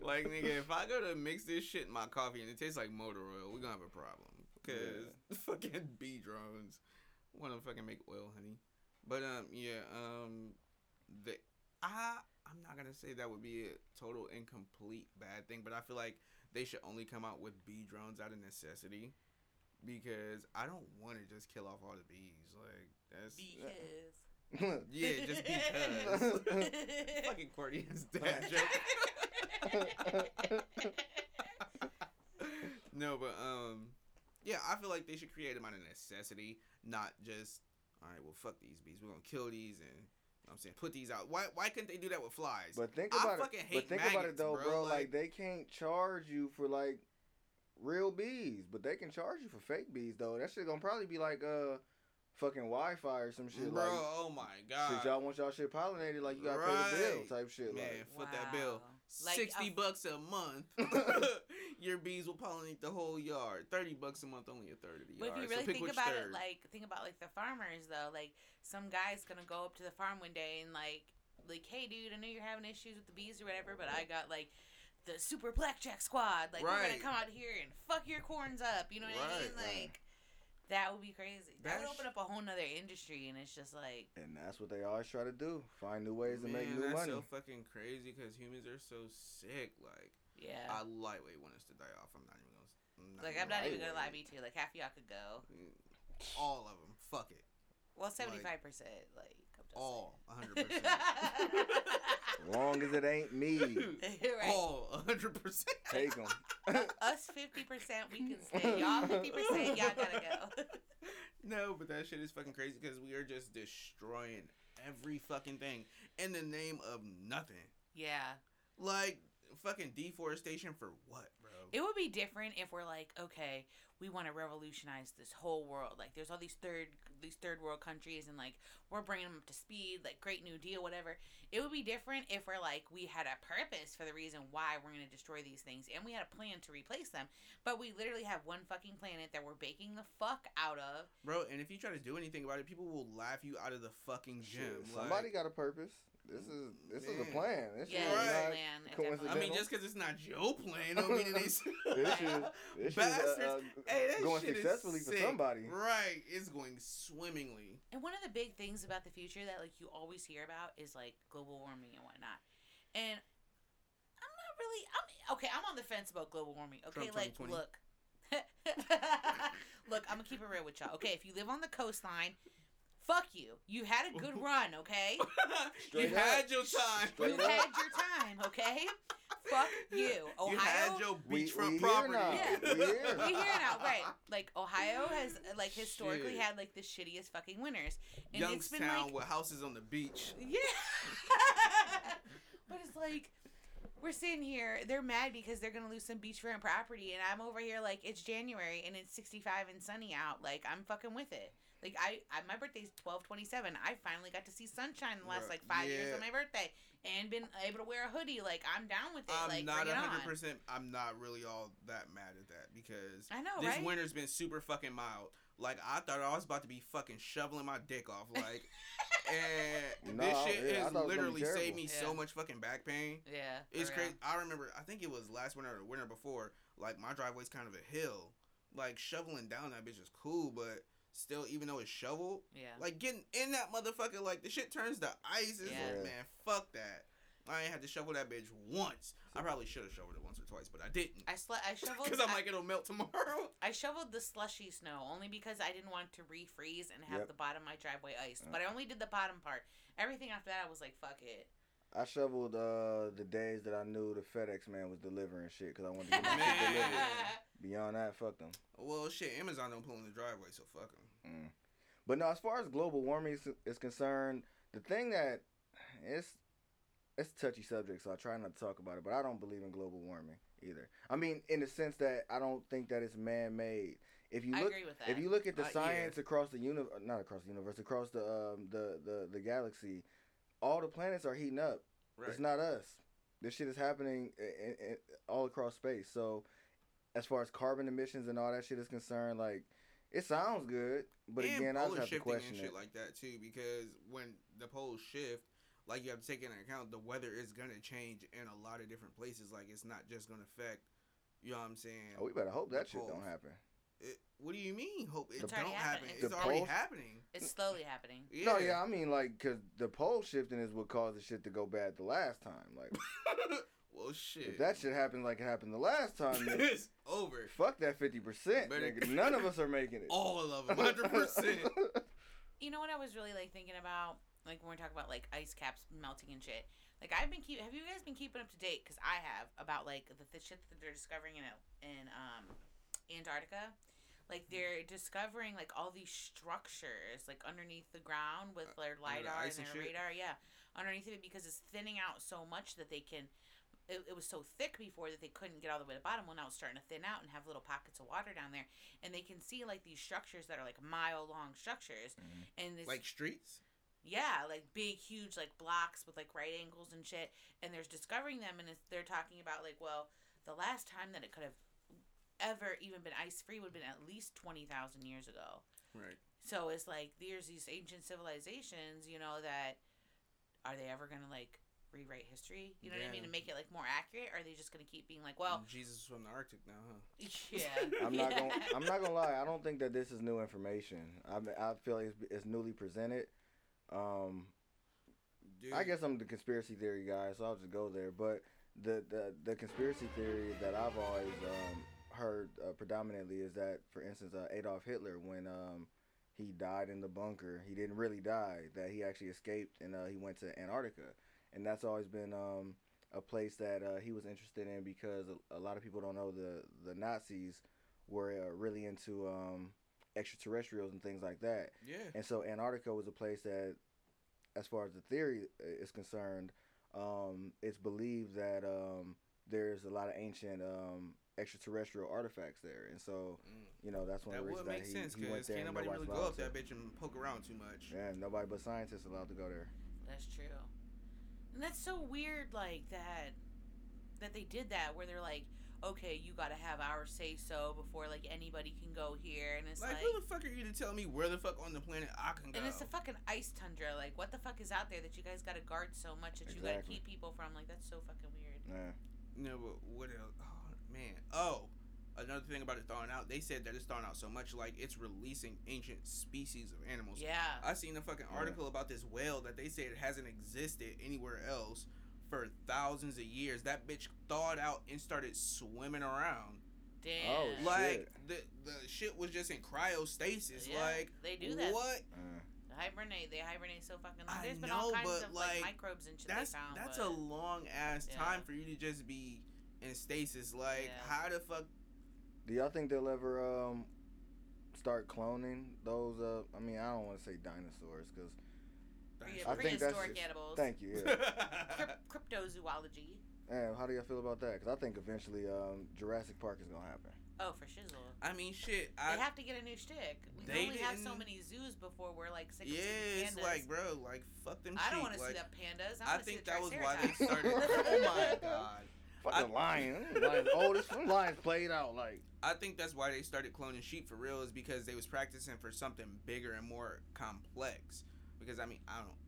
like nigga, if I go to mix this shit in my coffee and it tastes like motor oil, we're gonna have a problem. Cause fucking bee drones want to fucking make oil honey. But um, yeah, um, the I I'm not gonna say that would be a total incomplete bad thing, but I feel like they should only come out with bee drones out of necessity. Because I don't want to just kill off all the bees. Like that's Because. yeah, just because. fucking as that joke. no, but um, yeah, I feel like they should create them out of necessity, not just all right. Well, fuck these bees. We're gonna kill these and. you know what I'm saying put these out. Why? Why couldn't they do that with flies? But think I about fucking it. But think about it though, bro, bro. like- Like, they can't charge you for like real bees, but they can charge you for fake bees though. That shit gonna probably be like uh fucking Wi-Fi or some shit. bro, like oh my god, shit, y'all want y'all shit pollinated, like you gotta pay the bill type shit. man, Like foot that bill. Like, Sixty a- bucks a month. Your bees will pollinate the whole yard. Thirty bucks a month, only a third of the yard. But if you really pick think about third. it, like think about like the farmers though, like some guy's gonna go up to the farm one day and like like, hey dude, I know you're having issues with the bees or whatever, but I got like the super blackjack squad. Like we're gonna come out here and fuck your corns up. You know what I mean? Like that would be crazy. That would open up a whole nother industry, and it's just like and that's what they always try to do. Find new ways to make new that's money. so fucking crazy because humans are so sick. Like, yeah. I lightweight want us to die off. I'm not even gonna. I'm not like I'm not even gonna lie, me too. Like half of y'all could go. All of them. Fuck it. Well, seventy five percent. Like I'm just All. 100%. Long as it ain't me, right. All. 100%. take them. Us fifty percent, we can stay. Y'all fifty percent, y'all gotta go. no, but that shit is fucking crazy because we are just destroying every fucking thing in the name of nothing. yeah. Like, fucking deforestation for what, bro? It would be different if we're like, okay, we want to revolutionize this whole world. Like, there's all these third these third world countries, and like we're bringing them up to speed, like Green New Deal, whatever. It would be different if we're like we had a purpose for the reason why we're gonna destroy these things, and we had a plan to replace them. But we literally have one fucking planet that we're baking the fuck out of. Bro, and if you try to do anything about it, people will laugh you out of the fucking gym. Shit, somebody like, got a purpose. This is this is a plan. This Yeah, shit Right. is not man. coincidental. I mean, just because it's not your plan, don't mean it ain't. this shit, this is, Bastards. uh, Hey, that going shit is successfully for somebody. Right, it's going swimmingly. And one of the big things about the future that like you always hear about is like global warming and whatnot. And I'm not really I'm okay, I'm on the fence about global warming. Okay, Trump like look. look, I'm gonna keep it real with y'all. Okay, if you live on the coastline, fuck you. You had a good run, okay? you Straight had your time. Straight You've up. had your time, okay? Fuck you. Ohio You had your We- beachfront we here property. now. Yeah. We here. we here now, right? Like Ohio has like historically Shit. had like the shittiest fucking winters, and it's been like with houses on the beach. Yeah. but it's like we're sitting here, they're mad because they're gonna lose some beachfront property, and I'm over here like it's January and it's 65 and sunny out. Like I'm fucking with it. Like I, I my birthday's 1227. I finally got to see sunshine the last like five years yeah. of my birthday, and been able to wear a hoodie. Like I'm down with it. I'm like not bring it on. hundred percent. I'm not really all that mad at that because I know, this right? winter's been super fucking mild. Like I thought I was about to be fucking shoveling my dick off. Like, and Nah, this shit yeah, has thought it was gonna be literally saved me Yeah. so much fucking back pain. yeah, It's real. crazy. I remember. I think it was last winter or the winter before. Like my driveway's kind of a hill. Like shoveling down that bitch is cool, but still, even though it's shoveled, Yeah. like getting in that motherfucker, like the shit turns to ice. Is Yeah. man, fuck that. I ain't had to shovel that bitch once. I probably should have shoveled it once or twice, but I didn't. I sl- I shoveled. Because I'm I- like, it'll melt tomorrow. I shoveled the slushy snow only because I didn't want to refreeze and have Yep. the bottom of my driveway iced. But I only did the bottom part. Everything after that, I was like, fuck it. I shoveled uh, the days that I knew the FedEx man was delivering shit because I wanted to get my shit delivered. Beyond that, fuck them. Well, shit, Amazon don't pull in the driveway, so fuck them. Mm. But no, as far as global warming is, is concerned, the thing that it's it's a touchy subject, so I try not to talk about it. But I don't believe in global warming either. I mean, in the sense that I don't think that it's man made. If you I look, agree with that. if you look at the science across the universe, not across the universe, across the um the the the galaxy, all the planets are heating up. Right. It's not us. This shit is happening i i i- all across space. So, as far as carbon emissions and all that shit is concerned, like it sounds good, but and again, I polar just have to question and shit it. like that too, because when the poles shift, like you have to take into account the weather is gonna change in a lot of different places. Like it's not just gonna affect. You know what I'm saying? oh, we better hope that the shit don't happen. It, what do you mean? Hope it It's don't happen. happening. It's The already poles? happening. It's slowly happening. Yeah. No, yeah, I mean like because the pole shifting is what caused the shit to go bad the last time. Like well, shit. if that shit happened like it happened the last time, then it's over. fuck that fifty percent. Better- None of us are making it. All of them, hundred percent. You know what I was really like thinking about, like when we talk about like ice caps melting and shit. Like I've been keep. Have you guys been keeping up to date? Because I have about like the, the shit that they're discovering in in um Antarctica. Like they're discovering like all these structures like underneath the ground with their lidar ice and and their shit? radar. Yeah, underneath of it because it's thinning out so much that they can. It, it was so thick before that they couldn't get all the way to the bottom. Well, now it's starting to thin out and have little pockets of water down there, and they can see like these structures that are like mile long structures, mm-hmm. and it's like streets. yeah, like big, huge, like blocks with like right angles and shit. And there's discovering them, and it's, they're talking about like, well, the last time that it could have ever even been ice free would have been at least twenty thousand years ago. Right. So it's like there's these ancient civilizations, you know, that are they ever gonna like rewrite history? You know what I mean, To make it like more accurate? Or are they just gonna keep being like, well, Jesus from the Arctic now, huh? yeah, I'm not yeah. gonna. I'm not gonna lie. I don't think that this is new information. I mean, I feel like it's, it's newly presented. Um, Dude, I guess I'm the conspiracy theory guy, so I'll just go there. But the the, the conspiracy theory that I've always um, heard uh, predominantly is that, for instance, uh, Adolf Hitler, when um, he died in the bunker, he didn't really die. That he actually escaped and uh, he went to Antarctica, and that's always been um, a place that uh, he was interested in because a, a lot of people don't know the the Nazis were uh, really into um, extraterrestrials and things like that. Yeah. And so Antarctica was a place that, as far as the theory uh, is concerned, um, it's believed that um, there's a lot of ancient um, extraterrestrial artifacts there, and so Mm. you know that's one That of the reasons make that he, sense he went because there. can't and nobody nobody's really go allowed up that bitch and poke around too much. Yeah, nobody but scientists allowed to go there. That's true. And that's so weird, like that that they did that where they're like, okay, you gotta have our say so before like anybody can go here and it's Like, like, who the fuck are you to tell me where the fuck on the planet I can go? and it's a fucking ice tundra. Like what the fuck is out there that you guys gotta guard so much that you gotta keep people from? Like that's so fucking weird. Yeah. No, but what else? Oh man. Oh, another thing about it thawing out. They said that it's thawing out so much, like it's releasing ancient species of animals. Yeah. I seen a fucking Yeah. article about this whale that they said it hasn't existed anywhere else for thousands of years. That bitch thawed out and started swimming around. Damn. Oh, shit. Like the the shit was just in cryostasis. Yeah, like they do that. What? Uh, hibernate. They hibernate so fucking long. I There's been know, all kinds but, of like, like, microbes and shit That's they found. that's but a long ass Yeah. time for you to just be in stasis. Like Yeah. how the fuck? Do y'all think they'll ever um, start cloning those? Uh, I mean, I don't want to say dinosaurs because pre- I think that's prehistoric just- animals. thank you. Yeah. Cryptozoology. yeah. How do y'all feel about that? Because I think eventually um, Jurassic Park is gonna happen. Oh, for shizzle. I mean, shit. They have to get a new shtick. We They only have so many zoos before we're like sick of yeah, seeing it's pandas. like, bro, like fuck them. I don't want to like, see the pandas. I, I wanna see think the that was why they started. oh my god. Fucking lion. lion. Oh, this some lions played out like. I think that's why they started cloning sheep for real is because they was practicing for something bigger and more complex. Because I mean, I don't,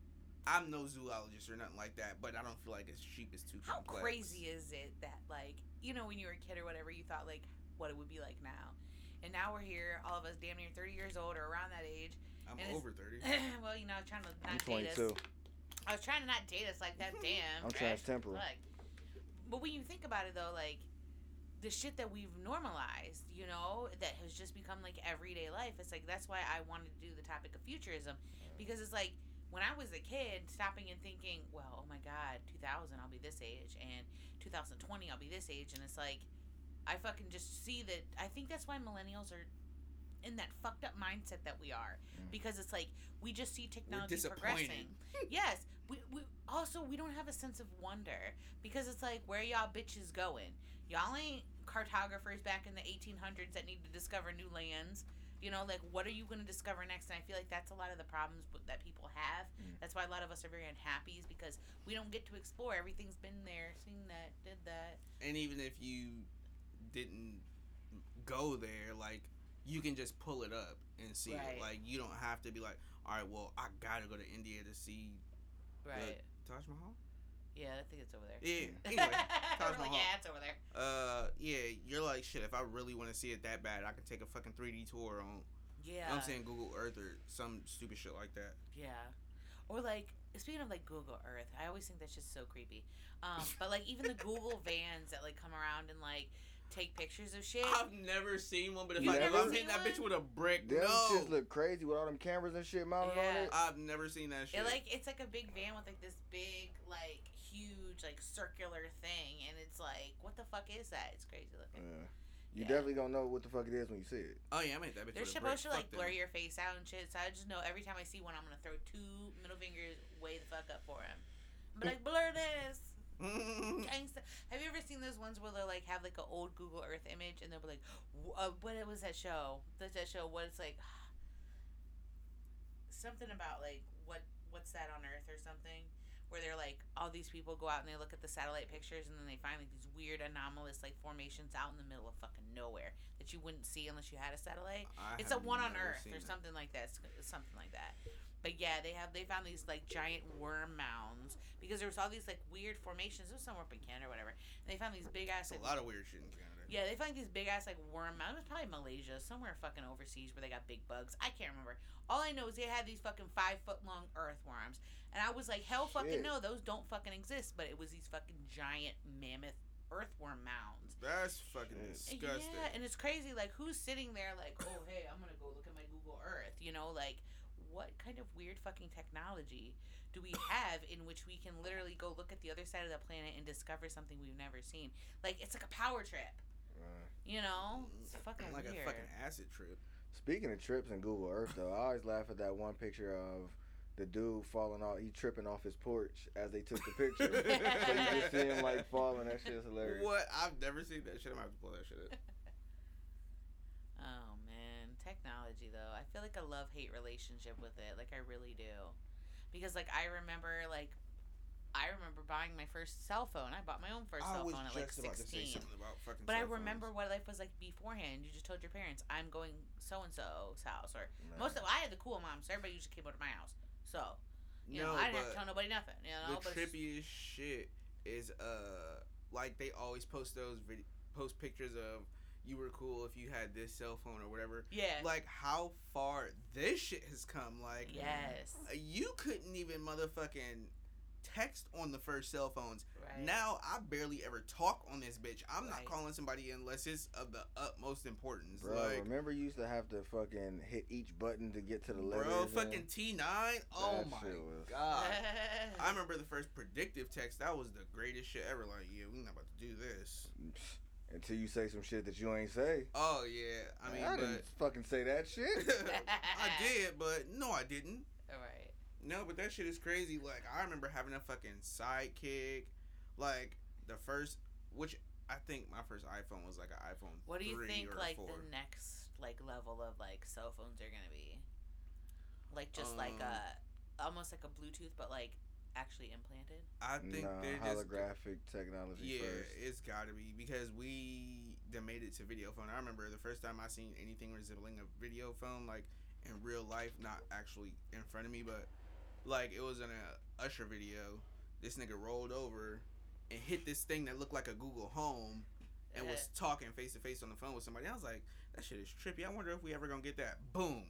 I'm no zoologist or nothing like that, but I don't feel like a sheep is too How complex. crazy is it that like you know when you were a kid or whatever you thought like what it would be like now, and now we're here, all of us damn near thirty years old or around that age. I'm over thirty. well, you know, I was trying to I'm not date us. 22. I was trying to not date us like that. Damn. I'm Fresh. transtemporal. Fuck. But when you think about it though, like the shit that we've normalized, you know, that has just become like everyday life. It's like that's why I wanted to do the topic of futurism because it's like when I was a kid, stopping and thinking, well, oh my god, 2000 I'll be this age, and 2020 I'll be this age, and it's like I fucking just see that. I think that's why millennials are in that fucked up mindset that we are Mm. because it's like we just see technology progressing. yes, we, we also we don't have a sense of wonder because it's like where y'all bitches going? Y'all ain't cartographers back in the 1800s that need to discover new lands. You know, like what are you going to discover next? And I feel like that's a lot of the problems that people have. Mm. That's why a lot of us are very unhappy, is because we don't get to explore. Everything's been there, seen that, did that. And even if you didn't go there, like you can just pull it up and see Right. it. Like you don't have to be like, all right, well, I gotta go to India to see Right. the Taj Mahal. Yeah, I think it's over there. Yeah. Anyway, Taj like, Mahal. yeah, it's over there. Uh, yeah, you're like shit. If I really want to see it that bad, I can take a fucking 3D tour on. Yeah. You know what I'm saying Google Earth or some stupid shit like that. Yeah. Or like speaking of like Google Earth, I always think that's just so creepy. Um, but like even the Google vans that like come around and like take pictures of shit. I've never seen one, but if You I if I'm seen hitting that bitch with a brick, Them no. shits look crazy with all them cameras and shit mounted on Yeah. it. I've never seen that shit. It like it's like a big van with like this big like huge like circular thing, and it's like what the fuck is that? It's crazy looking. Yeah. You Yeah. definitely gonna know what the fuck it is when you see it. oh yeah, I made that bitch. They're with a brick. supposed to like blur them. your face out and shit, so I just know every time I see one, I'm gonna throw two middle fingers way the fuck up for him. I'm like blur this. Gangsta. Have you ever seen those ones where they like have like an old Google Earth image and they'll be like, uh, "What it was that show? That's that show? What it's like? Something about like what what's that on Earth or something?" Where they're like, all these people go out and they look at the satellite pictures and then they find like these weird anomalous like formations out in the middle of fucking nowhere that you wouldn't see unless you had a satellite. I It's a one on Earth or something like that. It's something like that. But yeah, they have they found these like giant worm mounds because there was all these like weird formations. It was somewhere up in Canada or whatever. And they found these big ass like a lot of weird shit in Canada. Yeah, they found these big ass like worm mounds. It was probably Malaysia, somewhere fucking overseas where they got big bugs. I can't remember. All I know is they had these fucking five foot long earthworms, and I was like, hell fucking Shit. no, those don't fucking exist. But it was these fucking giant mammoth earthworm mounds. That's fucking Shit. disgusting. Yeah, and it's crazy. Like, who's sitting there like, oh, hey, I'm gonna go look at my Google Earth. You know, like, what kind of weird fucking technology do we have in which we can literally go look at the other side of the planet and discover something we've never seen? Like, it's like a power trip. You know, it's fucking like weird. a fucking acid trip. speaking of trips and Google Earth, though, I always laugh at that one picture of the dude falling off. He tripping off his porch as they took the picture. so you just see him like falling. That shit's hilarious. What? I've never seen that shit. I'm gonna have to pull that shit up. Oh man, technology though. I feel like a love hate relationship with it. Like I really do. Because like I remember like I remember buying my first cell phone. I bought my own first I cell phone at like just about to say 16. something about fucking. But I remember phones. what life was like beforehand. You just told your parents, "I'm going so and so's house," or Nah. most of I had the cool mom, so everybody usually came over to my house. So you no, know, I didn't have to tell nobody nothing. You know, the trippiest shit is uh like they always post those vid- post pictures of you were cool if you had this cell phone or whatever. yeah, Like how far this shit has come. Like yes, you couldn't even motherfucking text on the first cell phones. right. Now I barely ever talk on this bitch. I'm Right. not calling somebody unless it's of the utmost importance. Bro, like, remember you used to have to fucking hit each button to get to the letters. bro, fucking T nine. Oh my was- god. I remember the first predictive text. That was the greatest shit ever. Like, yeah, we're not about to do this. Until you say some shit that you ain't say. Oh yeah, I mean, I but didn't fucking say that shit. I did, but no, I didn't. All right. No, but that shit is crazy. Like, I remember having a fucking sidekick. Like the first, which I think my first iPhone was like an iPhone. What do you 3 think like 4. the next like level of like cell phones are gonna be? Like just like Um, a almost like a Bluetooth, but like actually implanted. I think nah, they're just holographic technology Yeah, first. it's gotta be because we done made it to video phone. I remember the first time I seen anything resembling a video phone, like in real life, not actually in front of me, but like it was in a Usher video. This nigga rolled over and hit this thing that looked like a Google Home and was talking face to face on the phone with somebody. I was like, that shit is trippy. I wonder if we ever gonna get that. Boom,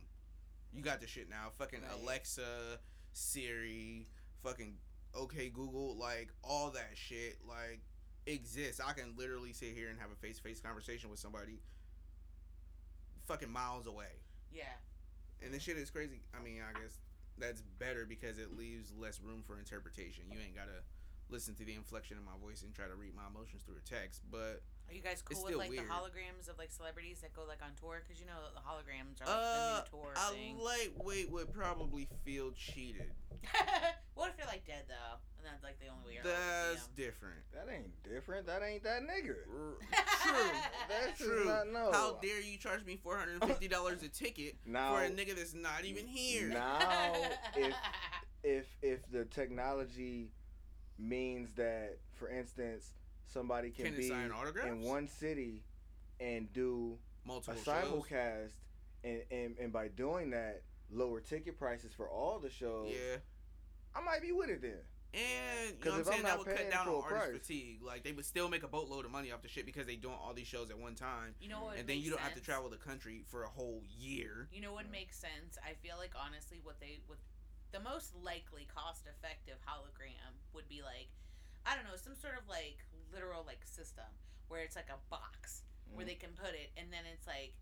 you got the shit now. Fucking Right. Alexa, Siri, fucking okay Google, like all that shit, like exists. I can literally sit here and have a face to face conversation with somebody fucking miles away. yeah. And this shit is crazy. I mean, I guess that's better because it leaves less room for interpretation. You ain't gotta listen to the inflection in my voice and try to read my emotions through a text. But Are you guys cool with like weird. the holograms of like celebrities that go like on tour? Because you know the holograms are like uh, the new tour a thing. lightweight would probably feel cheated. what if they're like dead though? And that's like the only way you're allowed to That's different. That ain't different. That ain't that nigga. R- True. That's True. not no. How dare you charge me four hundred and fifty dollars a ticket now, for a nigga that's not even here? Now, if if if the technology means that, for instance, somebody can, Can be in one city and do a Multiple shows. simulcast, and, and and by doing that, lower ticket prices for all the shows. Yeah. I might be with it then. And you know what I'm I'm saying? That would cut down on full artist price- fatigue. Like they would still make a boatload of money off the shit because they doing all these shows at one time. you know what? and then you don't have to sense? travel the country for a whole year. You know what makes sense? I feel like honestly, what they what the most likely cost effective hologram would be like, I don't know, some sort of like literal like system where it's like a box where Mm. they can put it, and then it's like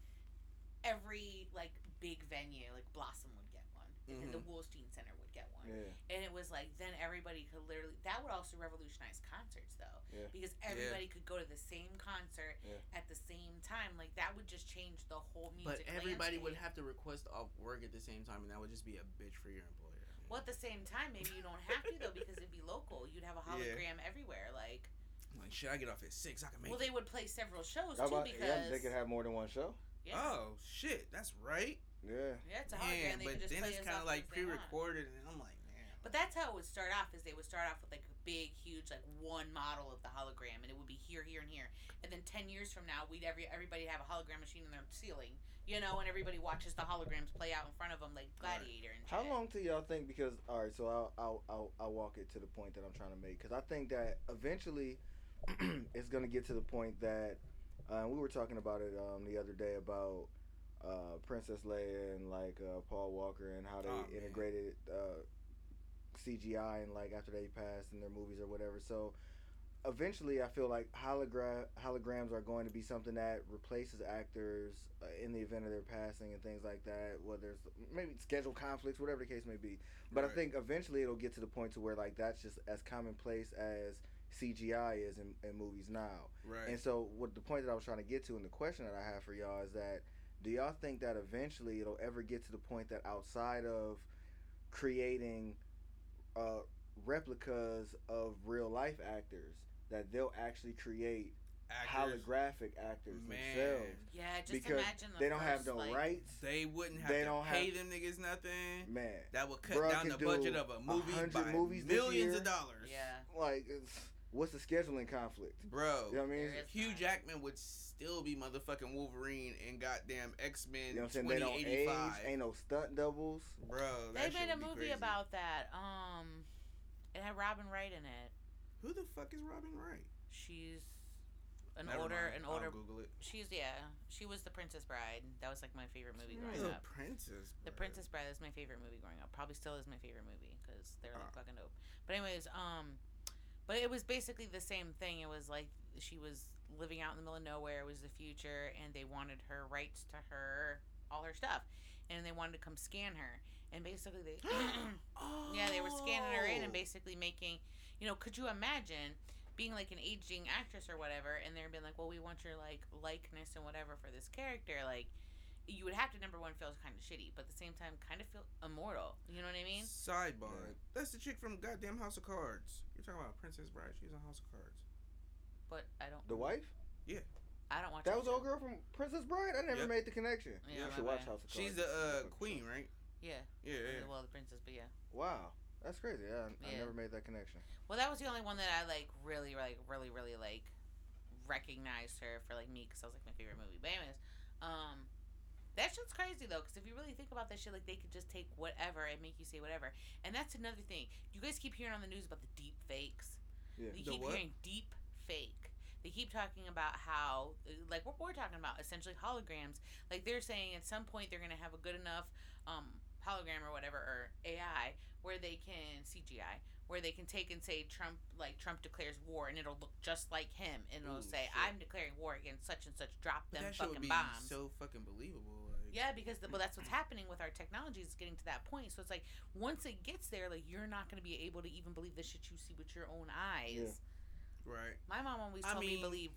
every like big venue, like Blossom would get one, and then the Wolstein Center would get one, Yeah. and it was like then everybody could literally. That would also revolutionize concerts though, Yeah. because everybody could go to the same concert Yeah. at the same time. Like that would just change the whole music. But music. everybody would have to request off work at the same time, and that would just be a bitch for your employer. Well, at the same time, maybe you don't have to though because it'd be local. You'd have a hologram everywhere. Like, Like, shit, I get off at six. I can make. well, it. they would play several shows How too about, because yeah, they could have more than one show. yeah, Oh shit, that's right. Yeah. yeah, it's a hologram. Man, they but just then play it's as kind of often like as they want. pre-recorded, and I'm like, man. But that's how it would start off. Is they would start off with like a big, huge, like one model of the hologram, and it would be here, here, and here. And then ten years from now, we'd every everybody have a hologram machine in their ceiling, you know, and everybody watches the holograms play out in front of them like Right. Gladiator and shit. How long till y'all think? Because all right, so I'll I'll I'll, I'll walk it to the point that I'm trying to make. Because I think that eventually it's gonna get to the point that uh, we were talking about it um, the other day about uh, Princess Leia and like uh, Paul Walker and how they Oh, integrated uh, CGI and like after they passed in their movies or whatever. So eventually, I feel like hologram holograms are going to be something that replaces actors uh, in the event of their passing and things like that. Whether it's maybe schedule conflicts, whatever the case may be. But I think eventually it'll get to the point to where like that's just as commonplace as CGI is in, in movies now. Right. And so, what the point that I was trying to get to, and the question that I have for y'all is that, do y'all think that eventually it'll ever get to the point that outside of creating uh, replicas of real life actors, that they'll actually create Actors, holographic actors Man. themselves Yeah, just because imagine the they don't have first, no like, rights? They wouldn't have They to don't pay have- them niggas nothing. Man, That would cut Bruh down the do budget of a movie by movies millions of dollars. Yeah. like, it's, what's the scheduling conflict? Bro, You know what I mean? There is Hugh. Jackman would still be motherfucking Wolverine and goddamn X Men You know what I'm saying? They don't age. Ain't no stunt doubles. Bro, They made a movie crazy. about that. Um, it had Robin Wright in it. Who the fuck is Robin Wright? She's an Never older, mind. an I'll older. Google it. She's yeah. She was the Princess Bride. That was like my favorite movie growing The up. Princess. The Princess Bride is my favorite movie growing up. Probably still is my favorite movie because they're like Ah. fucking dope. But anyways, um, but it was basically the same thing. It was like she was living out in the middle of nowhere. It was the future, and they wanted her rights to her, all her stuff, and they wanted to come scan her. And basically, they yeah they were scanning her in and Oh. basically making, you know, could you imagine? Being like an aging actress or whatever, and they're being like, "Well, we want your like likeness and whatever for this character." Like, you would have to number one feel kind of shitty, but at the same time, kind of feel immortal. You know what I mean? Sidebar. Yeah. That's the chick from goddamn House of Cards. You're talking about Princess Bride. She's on House of Cards. But I don't. The wife? Yeah. I don't watch That that was the old girl from Princess Bride. I never Yep. made the connection. Yeah, you my should watch. House of Cards. She's the uh, queen, right? Yeah. Yeah, yeah. Well, the princess, but yeah. Wow, that's crazy. Yeah, I, I never made that connection. Well, that was the only one that I like really, like, really, really like recognized her for like me because that was like my favorite movie. But anyways, um, that shit's crazy though because if you really think about that shit, like they could just take whatever and make you say whatever. And that's another thing. You guys keep hearing on the news about the deep fakes. Yeah. You keep what? hearing deep fake. They keep talking about how, like what we're talking about, essentially holograms. Like they're saying at some point they're gonna have a good enough um, hologram or whatever or AI where they can CGI where they can take and say Trump like Trump declares war and it'll look just like him and it'll Ooh, say shit. I'm declaring war against such and such. Drop But them that shit would fucking be bombs. so fucking believable. Like, Yeah, because the, well, that's what's happening with our technology. Is getting to that point. So it's like once it gets there, like you're not going to be able to even believe the shit you see with your own eyes. Yeah. Right. My mom always I told me believe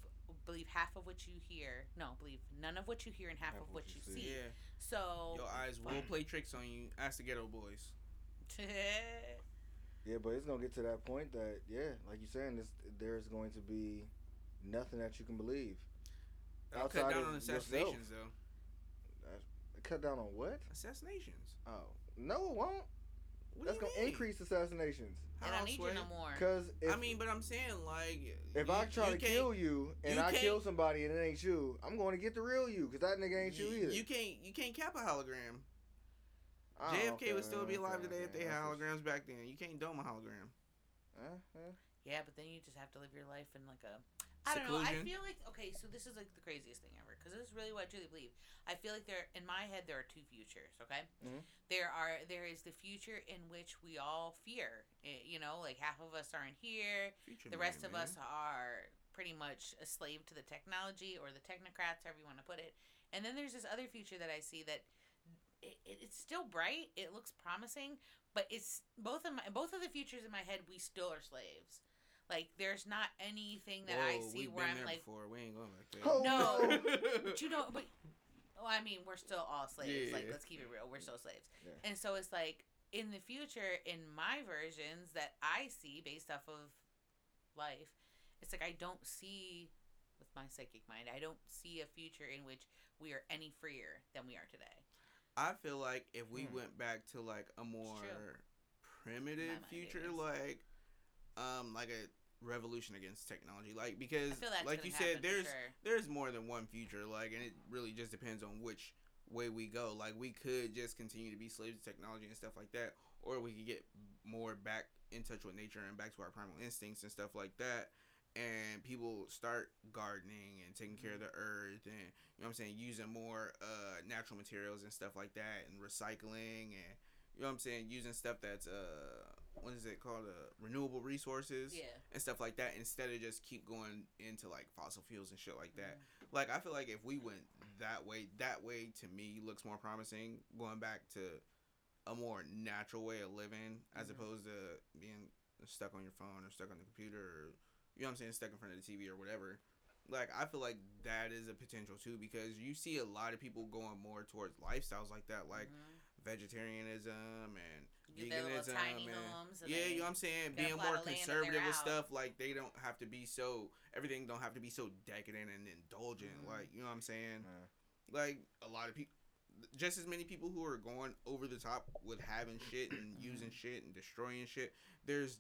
believe half of what you hear. No, believe none of what you hear and half, of what, you see. Yeah. So Your eyes will play tricks on you. Ask the Geto Boys. Yeah, but it's gonna get to that point that yeah, like you're saying, this there's going to be nothing that you can believe. I'll cut outside down of on yourself. assassinations though. Cut down on what? Assassinations. Oh no, it won't. What That's gonna mean? increase assassinations. They How, don't need you Sway? no more. Cause if, I mean, but I'm saying like if you- I try to kill you and you I kill somebody and it ain't you, I'm going to get the real you because that nigga ain't you, you, either. you can't you can't cap a hologram. Oh, JFK okay, would still be okay, alive today if they had okay. holograms back then. You can't dome a hologram. Uh, uh. Yeah, but then you just have to live your life in like a. I don't know. I feel like okay, so this is like the craziest thing ever because this is really what I truly believe. I feel like there, in my head, there are two futures. Okay, Mhm. there are there is the future in which we all fear. Eh, you know, like half of us aren't here. Future The man, rest of man. us are pretty much a slave to the technology or the technocrats, however you want to put it. And then there's this other future that I see that it, it, it's still bright. It looks promising, but it's both of my both of the futures in my head. We still are slaves. Like there's not anything that I see we've where been I'm there like, before. We ain't going back there. Oh, No. no. but you know, but well, I mean, we're still all slaves. Like Yeah. let's keep it real. We're still slaves. Yeah. And so it's like in the future, in my versions that I see based off of life, it's like I don't see with my psychic mind. I don't see a future in which we are any freer than we are today. I feel like if we Hmm. went back to like a more primitive future, like um, like a revolution against technology, like because I feel that's like you said, there's sure. there's more than one future, like, and it really just depends on which way we go. Like, we could just continue to be slaves to technology and stuff like that, or we could get more back in touch with nature and back to our primal instincts and stuff like that. And people start gardening and taking care of the earth, and you know what I'm saying, using more uh, natural materials and stuff like that, and recycling, and you know what I'm saying, using stuff that's uh, what is it called, uh, renewable resources Yeah. and stuff like that instead of just keep going into like fossil fuels and shit like that. Mm-hmm. Like I feel like if we went that way, that way to me looks more promising. Going back to a more natural way of living as Mhm. opposed to being stuck on your phone or stuck on the computer or you know what I'm saying, stuck in front of the TV or whatever. Like I feel like that is a potential too because you see a lot of people going more towards lifestyles like that, like Mhm. vegetarianism and Get their little veganism tiny and homes. And yeah, you know what I'm saying? Being more of land and conservative with out. stuff, like they don't have to be so everything don't have to be so decadent and indulgent. Mhm. Like, you know what I'm saying? Uh, Like a lot of people just as many people who are going over the top with having shit and Mm-hmm. using shit and destroying shit. There's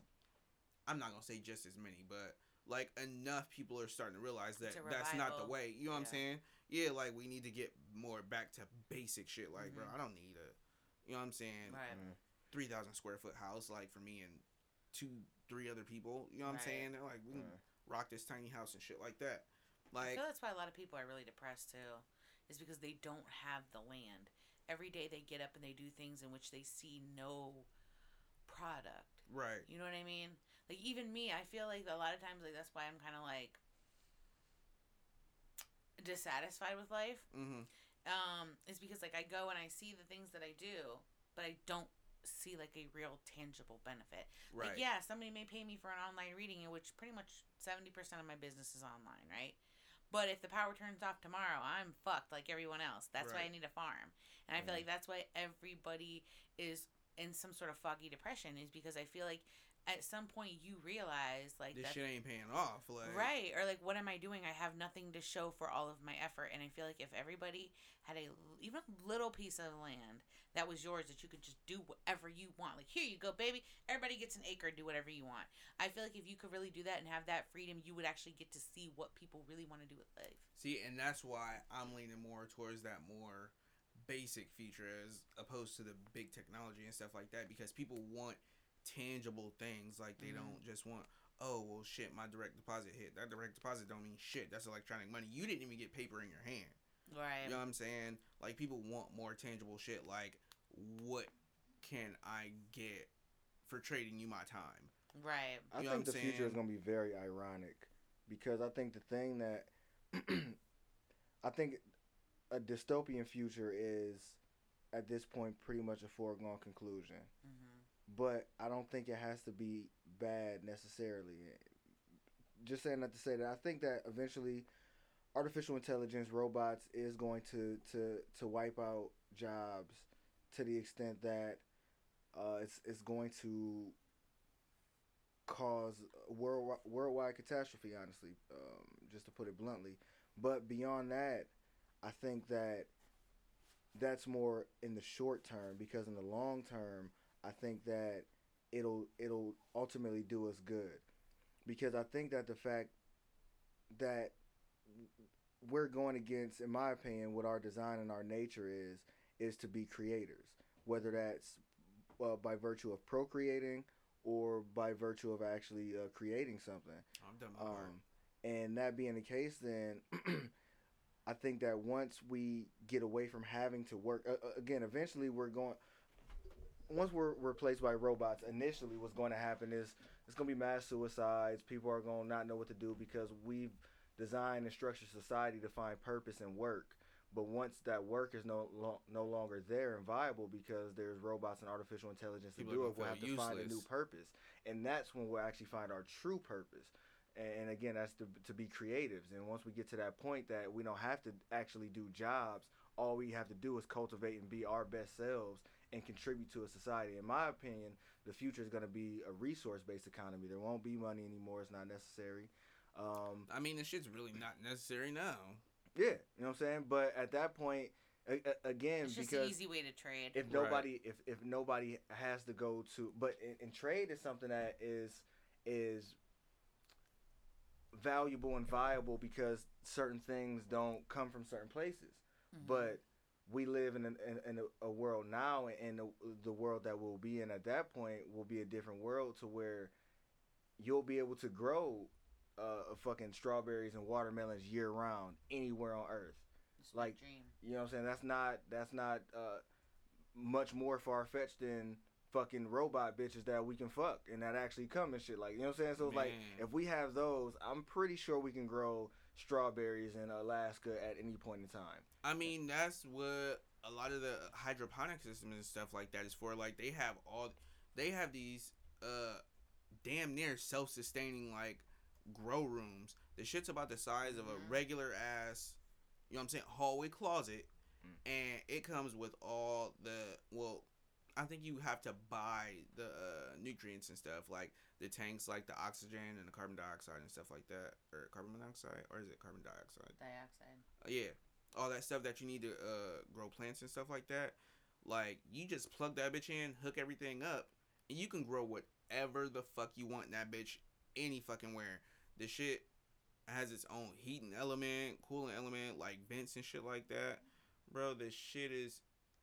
I'm not gonna say just as many, but like enough people are starting to realize that It's a that's not the way. You know what I'm saying? Yeah, like we need to get more back to basic shit. Like, bro, Mhm. I don't need a you know what I'm saying? Right. mm. Three thousand square foot house, like for me and two, three other people. You know what I'm saying? They're like, we can Uh, rock this tiny house and shit like that. I Like, feel that's why a lot of people are really depressed too, is because they don't have the land. Every day they get up and they do things in which they see no product. right? You know what I mean? Like even me, I feel like a lot of times like that's why I'm kind of like dissatisfied with life. Mm-hmm. Um, is because like I go and I see the things that I do, but I don't see like a real tangible benefit. Right. Like, yeah, somebody may pay me for an online reading, in which pretty much seventy percent of my business is online, right? But if the power turns off tomorrow, I'm fucked like everyone else. That's why I need a farm, and I feel like that's why everybody is in some sort of foggy depression. Is because I feel like at some point you realize like this that shit ain't paying off. Like, Right. Or like, what am I doing? I have nothing to show for all of my effort. And I feel like if everybody had a even a little piece of land that was yours that you could just do whatever you want, like, here you go, baby. Everybody gets an acre, do whatever you want. I feel like if you could really do that and have that freedom, you would actually get to see what people really want to do with life. See, and that's why I'm leaning more towards that more basic feature as opposed to the big technology and stuff like that because people want tangible things. Like they Mhm. don't just want, oh well, shit, my direct deposit hit. That direct deposit don't mean shit. That's electronic money. You didn't even get paper in your hand. Right. You know what I'm saying? Like people want more tangible shit. Like what can I get for trading you my time? Right. I You know think what the I'm future is going to be very ironic because I think the thing that I think a dystopian future is at this point pretty much a foregone conclusion. hmm But I don't think it has to be bad necessarily. Just saying that to say that I think that eventually artificial intelligence robots is going to to to wipe out jobs to the extent that uh, it's it's going to cause worldwide, worldwide catastrophe. Honestly, um, just to put it bluntly. But beyond that, I think that that's more in the short term because in the long term, I think that it'll it'll ultimately do us good because I think that the fact that we're going against, in my opinion, what our design and our nature is, is to be creators. Whether that's uh, by virtue of procreating or by virtue of actually uh, creating something. I'm done. Um, and that being the case, then I think that once we get away from having to work uh, uh, again, eventually we're going. Once we're replaced by robots, initially what's going to happen is it's going to be mass suicides. People are going to not know what to do because we've designed and structured society to find purpose and work. But once that work is no lo- no longer there and viable because there's robots and artificial intelligence People to do it, we'll have to feel find a new purpose, and that's when we'll actually find our true purpose. And, and again, that's to, to be creatives. And once we get to that point that we don't have to actually do jobs, all we have to do is cultivate and be our best selves and contribute to a society. In my opinion, the future is going to be a resource based economy. There won't be money anymore. It's not necessary. Um, I mean, this shit's really not necessary now. yeah, you know what I'm saying. But at that point, a, a- again, It's just an easy way to trade. if Right. nobody, if if nobody has to go to, but in, in trade is something that is is valuable and viable because certain things don't come from certain places. Mhm. But we live in, an, in, in a, world now, and the, the world that we'll be in at that point will be a different world to where you'll be able to grow uh, fucking strawberries and watermelons year round anywhere on Earth. It's like, dream. You know what I'm saying? That's not that's not uh, much more far fetched than fucking robot bitches that we can fuck and that actually come and shit. Like you know what I'm saying? So like if we have those, I'm pretty sure we can grow strawberries in Alaska at any point in time. I mean, that's what a lot of the hydroponic systems and stuff like that is for. Like, they have all, they have these, uh, damn near self-sustaining like grow rooms. The shit's about the size of a Mhm. regular ass, you know what I'm saying, hallway closet, Mm. and it comes with all the well. I think you have to buy the uh, nutrients and stuff like the tanks, like the oxygen and the carbon dioxide and stuff like that, or carbon monoxide, or is it carbon dioxide? Dioxide. Uh, yeah, all that stuff that you need to uh, grow plants and stuff like that. Like you just plug that bitch in, hook everything up, and you can grow whatever the fuck you want in that bitch any fucking where. The shit has its own heating element, cooling element, like vents and shit like that. Bro, this shit is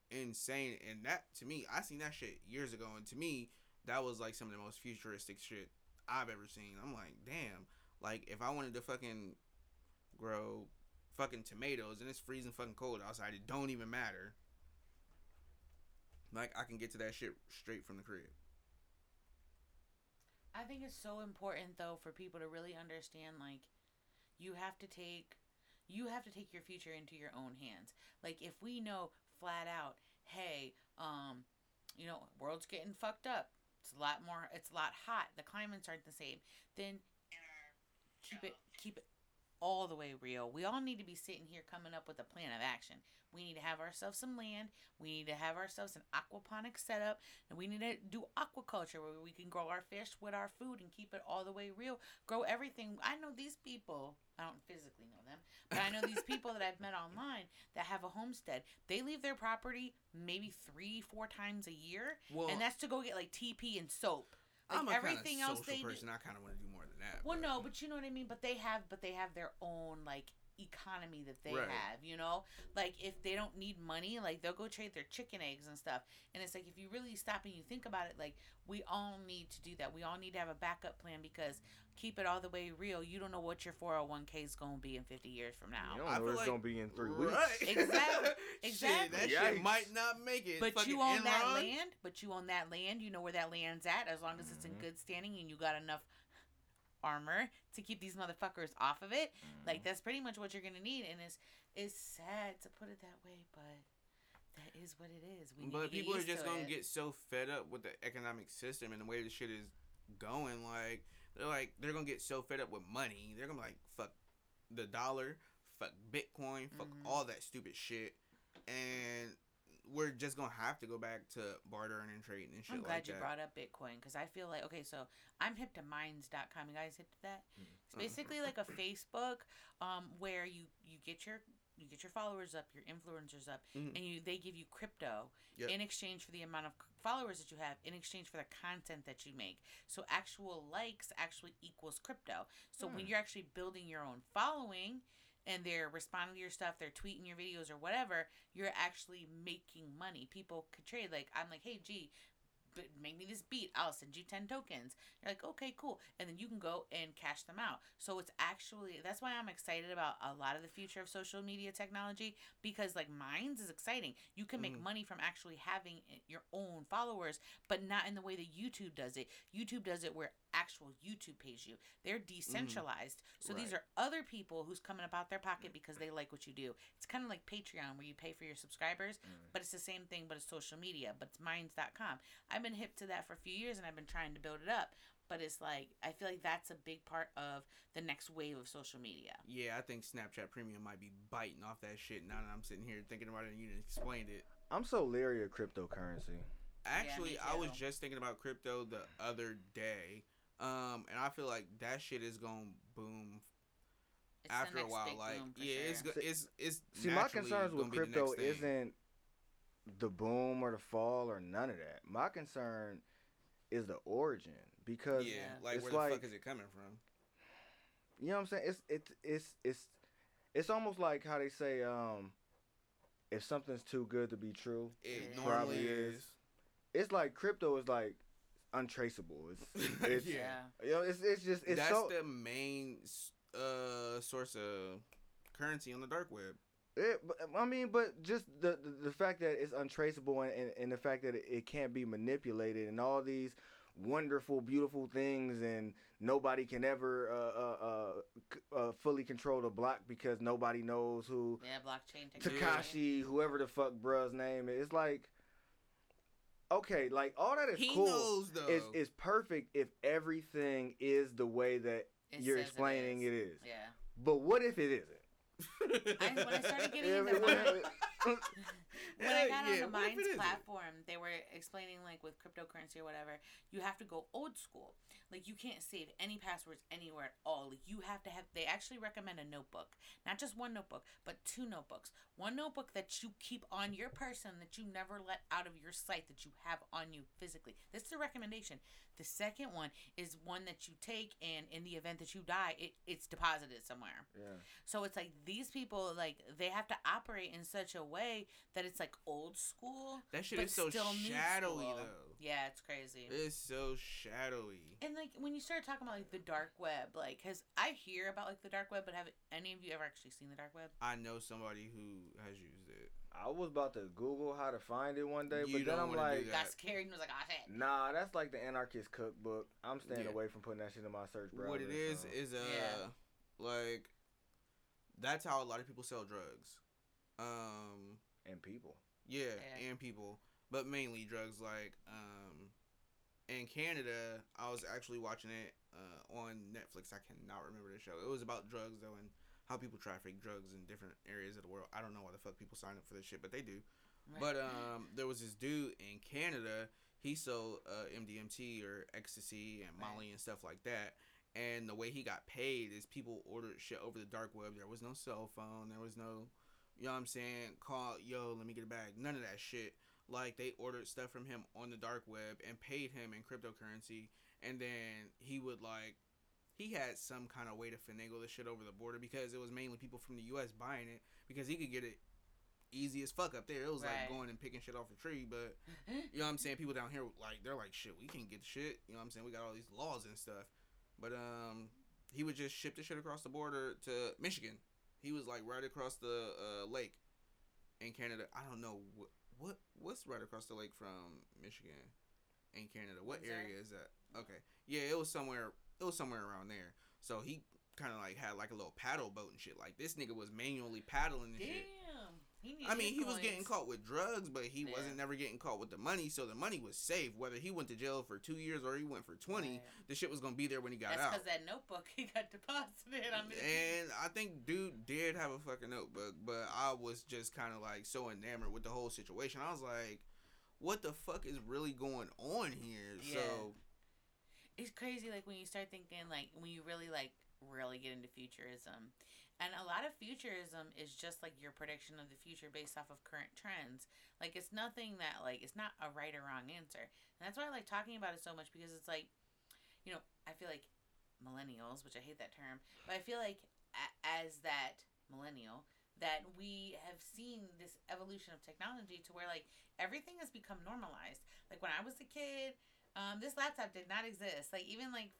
insane. And that to me, I seen that shit years ago, and to me, that was like some of the most futuristic shit I've ever seen. I'm like, damn. Like if I wanted to fucking grow fucking tomatoes and it's freezing fucking cold outside, it don't even matter. Like I can get to that shit straight from the crib. I think it's so important though for people to really understand like you have to take you have to take your future into your own hands. Like if we know flat out, hey, um, you know, world's getting fucked up. It's a lot more it's a lot hot. The climates aren't the same. Then keep it keep it all the way real. We all need to be sitting here coming up with a plan of action. We need to have ourselves some land. We need to have ourselves an aquaponic setup. And we need to do aquaculture where we can grow our fish with our food and keep it all the way real. Grow everything. I know these people. I don't physically know them, but I know these people that I've met online that have a homestead. They leave their property maybe three, four times a year, Well, and that's to go get like TP and soap. Like I'm a everything kinda else social they do- person. I kind of want to do more than that. well, but- no, but you know what I mean. But they have, but they have their own like economy that they Right. have. You know, like if they don't need money, like they'll go trade their chicken eggs and stuff. And it's like if you really stop and you think about it, like we all need to do that. We all need to have a backup plan because keep it all the way real. You don't know what your four hundred one k is gonna be in fifty years from now. You don't I know feel what it's like- gonna be in three weeks. Right. Exactly. Shit, Exactly. that Yikes. shit might not make it. But Fucking you own that land. But you own that land. You know where that land's at. As long as it's in Mhm. good standing and you got enough armor to keep these motherfuckers off of it. Like that's pretty much what you're gonna need. And it's it's sad to put it that way, but that is what it is. We But people are just to gonna it. get so fed up with the economic system and the way the shit is going. Like they're like they're gonna get so fed up with money. They're gonna be like fuck the dollar, fuck Bitcoin, fuck Mhm. all that stupid shit. And we're just gonna have to go back to bartering and trading and shit like that. I'm glad like you that. brought up Bitcoin because I feel like okay, so I'm hip to minds.com. You guys hip to that? It's Mm. basically like a Facebook um, where you you get your you get your followers up, your influencers up, Mhm. and you they give you crypto Yep. in exchange for the amount of followers that you have, in exchange for the content that you make. So actual likes actually equals crypto. So when Hmm. you're actually building your own following and they're responding to your stuff, they're tweeting your videos or whatever, you're actually making money. People could trade. Like I'm like, hey, G, but make me this beat. I'll send you ten tokens. You're like, okay, cool, and then you can go and cash them out. So it's actually that's why I'm excited about a lot of the future of social media technology because like Minds is exciting. You can make Mhm. money from actually having your own followers, but not in the way that YouTube does it. YouTube does it where actual YouTube pays you. They're decentralized. So these are other people who's coming up out their pocket because they like what you do. It's kind of like Patreon where you pay for your subscribers, Mm. but it's the same thing, but it's social media, but it's minds.com. I've been hip to that for a few years and I've been trying to build it up. But it's like I feel like that's a big part of the next wave of social media. Yeah, I think Snapchat Premium might be biting off that shit now that I'm sitting here thinking about it and you explained it. I'm so leery of cryptocurrency. Actually, me I was just thinking about crypto the other day. Um, and I feel like that shit is going to boom It's after a while. Like, yeah, it's, sure. go- it's it's See, my naturally concerns with gonna the crypto isn't the boom or the fall or none of that. My concern is the origin because yeah, Yeah. like it's where the like fuck is it coming from? you know what I'm saying. It's it's it's it's it's almost like how they say um if something's too good to be true. It Yeah. normally Probably is. is. It's like crypto is like untraceable. It's it's Yeah. you know it's it's just it's That's so the main uh source of currency on the dark web. It, but, I mean, but just the, the the fact that it's untraceable and, and, and the fact that it, it can't be manipulated and all these wonderful, beautiful things and nobody can ever uh, uh, uh, uh, fully control the block because nobody knows who yeah, blockchain technology. Takashi, whoever the fuck bruh's name is. It's like, okay, like all that is he cool. knows though. Is is perfect if everything is the way that It you're explaining is. it is. Yeah. But what if it isn't? I- when I started getting Yeah, into but- Mind- when I got yeah, on the Minds platform, they were explaining like with cryptocurrency or whatever, you have to go old school. Like you can't save any passwords anywhere at all. Like you have to have. They actually recommend a notebook, not just one notebook, but two notebooks. One notebook that you keep on your person that you never let out of your sight that you have on you physically. This is a recommendation. The second one is one that you take, and in the event that you die, it, it's deposited somewhere. yeah. So it's like these people like they have to operate in such a way that it's like old school. that shit but is so shadowy though. Yeah, it's crazy. It's so shadowy. And like when you start talking about like the dark web, like cuz I hear about like the dark web, but have any of you ever actually seen the dark web? I know somebody who has used it. I was about to Google how to find it one day, You but then I'm like, that. Got scared and was like, "Oh shit." nah, that's like the anarchist cookbook. I'm staying Yeah. away from putting that shit in my search browser. what it is so- is a Yeah. like that's how a lot of people sell drugs. Um and people. yeah, Yeah. and people, but mainly drugs like um in Canada, I was actually watching it uh, on Netflix. I cannot remember the show. It was about drugs though and how people traffic drugs in different areas of the world. I don't know why the fuck people sign up for this shit, but they do. Right. But um, there was this dude in Canada. He sold uh, MDMT or ecstasy and Right. Molly and stuff like that. And the way he got paid is people ordered shit over the dark web. There was no cell phone. There was no, you know what I'm saying? Call, yo, let me get a bag. None of that shit. Like they ordered stuff from him on the dark web and paid him in cryptocurrency. And then he would like, he had some kind of way to finagle the shit over the border because it was mainly people from the U.S. buying it because he could get it easy as fuck up there. It was Right. like going and picking shit off a tree, but you know what I'm saying? People down here like they're like shit. We can't get shit. You know what I'm saying? We got all these laws and stuff. But um, he would just ship the shit across the border to Michigan. He was like right across the uh, lake in Canada. I don't know what what what's right across the lake from Michigan in Canada. What Windsor? area is that? Okay, yeah, it was somewhere. It was somewhere around there. So he kind of like had like a little paddle boat and shit. Like this nigga was manually paddling and shit. Damn. Needs I mean, he was getting caught with drugs, but he Yeah. wasn't never getting caught with the money, so the money was safe. Whether he went to jail for two years or he went for twenty, Right. the shit was gonna be there when he got That's out. because that notebook he got deposited on the. And I think dude did have a fucking notebook, but I was just kind of like so enamored with the whole situation. I was like, what the fuck is really going on here? Yeah. So it's crazy like when you start thinking like when you really like really get into futurism and a lot of futurism is just like your prediction of the future based off of current trends. Like it's nothing that like it's not a right or wrong answer. And that's why i like talking about it so much because it's like you know i feel like millennials which i hate that term but i feel like as that millennial that we have seen this evolution of technology to where like everything has become normalized. Like when i was a kid um, this laptop did not exist. Like even like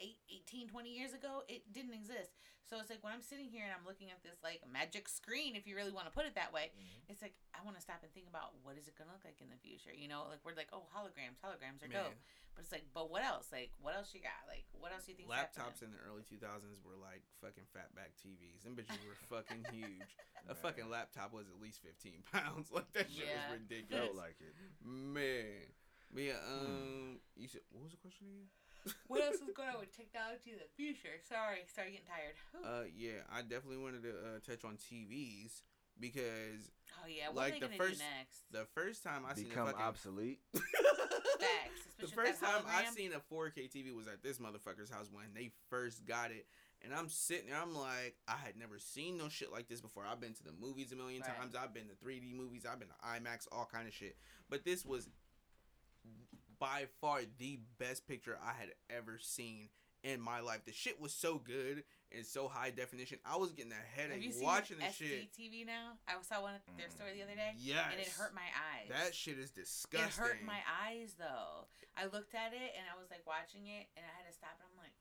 eight, 18, 20 years ago, it didn't exist. So it's like when I'm sitting here and I'm looking at this like magic screen, if you really want to put it that way, it's like I want to stop and think about what is it gonna look like in the future. You know, like we're like, oh, holograms, holograms are man, dope. But it's like, but what else? Like, what else you got? Like, what else do you think? laptops in the early 2000s were like fucking fatback TVs. Them bitches were fucking huge. A Man. fucking laptop was at least 15 pounds. Like that shit Yeah. was ridiculous. Felt like it. Man. But yeah, um, you said what was the question again? What else is going on with technology in the future? Sorry, sorry, getting tired. Whew. Uh, yeah, I definitely wanted to uh, touch on TVs because oh yeah, what like are they the first- do next? the first time I seen a Become fucking obsolete. Facts. the first time I hologram. seen a 4K TV was at this motherfucker's house when they first got it. And I'm sitting there, I'm like, I had never seen no shit like this before. I've been to the movies a million Right. times. I've been to 3D movies. I've been to IMAX, all kind of shit. But this was by far the best picture I had ever seen in my life. The shit was so good and so high definition. I was getting a Have you headache seen watching the shit. TV now? I saw one at their store the other day, Yes. and it hurt my eyes. That shit is disgusting. It hurt my eyes though. I looked at it and I was like watching it, and I had to stop. And I'm like,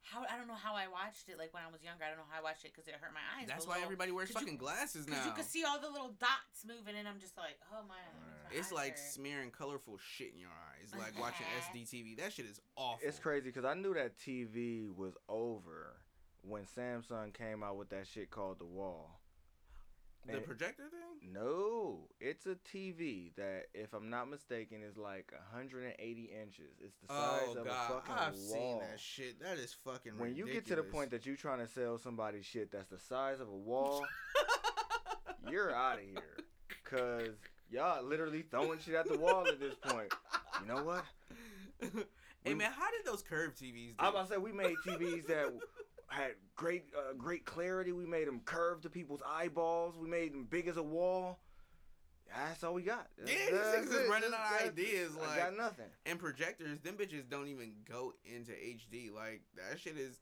how? I don't know how I watched it. Like when I was younger, I don't know how I watched it because it hurt my eyes. That's why little- everybody wears 'cause you- fucking glasses now. Because you could see all the little dots moving, and I'm just like, oh my. That makes my It's like smearing colorful shit in your eyes, like uh-huh. watching SDTV. That shit is awful. It's crazy because I knew that TV was over when Samsung came out with that shit called the Wall. The And- projector thing? No, it's a TV that, if I'm not mistaken, is like 180 inches. It's the size Oh of god, a fucking I've wall. seen that shit. That is fucking. when you get to the point that you're trying to sell somebody shit that's the size of a wall, you're out of here. Cause y'all literally throwing shit at the wall at this point. You know what? hey man, how did those curved TVs? Do? I'm about to say we made TVs that had great, uh, great clarity. We made them curve to people's eyeballs. We made them big as a wall. That's all we got. Yeah, these niggas is running out of ideas, I got nothing. and projectors, them bitches don't even go into HD. Like that shit is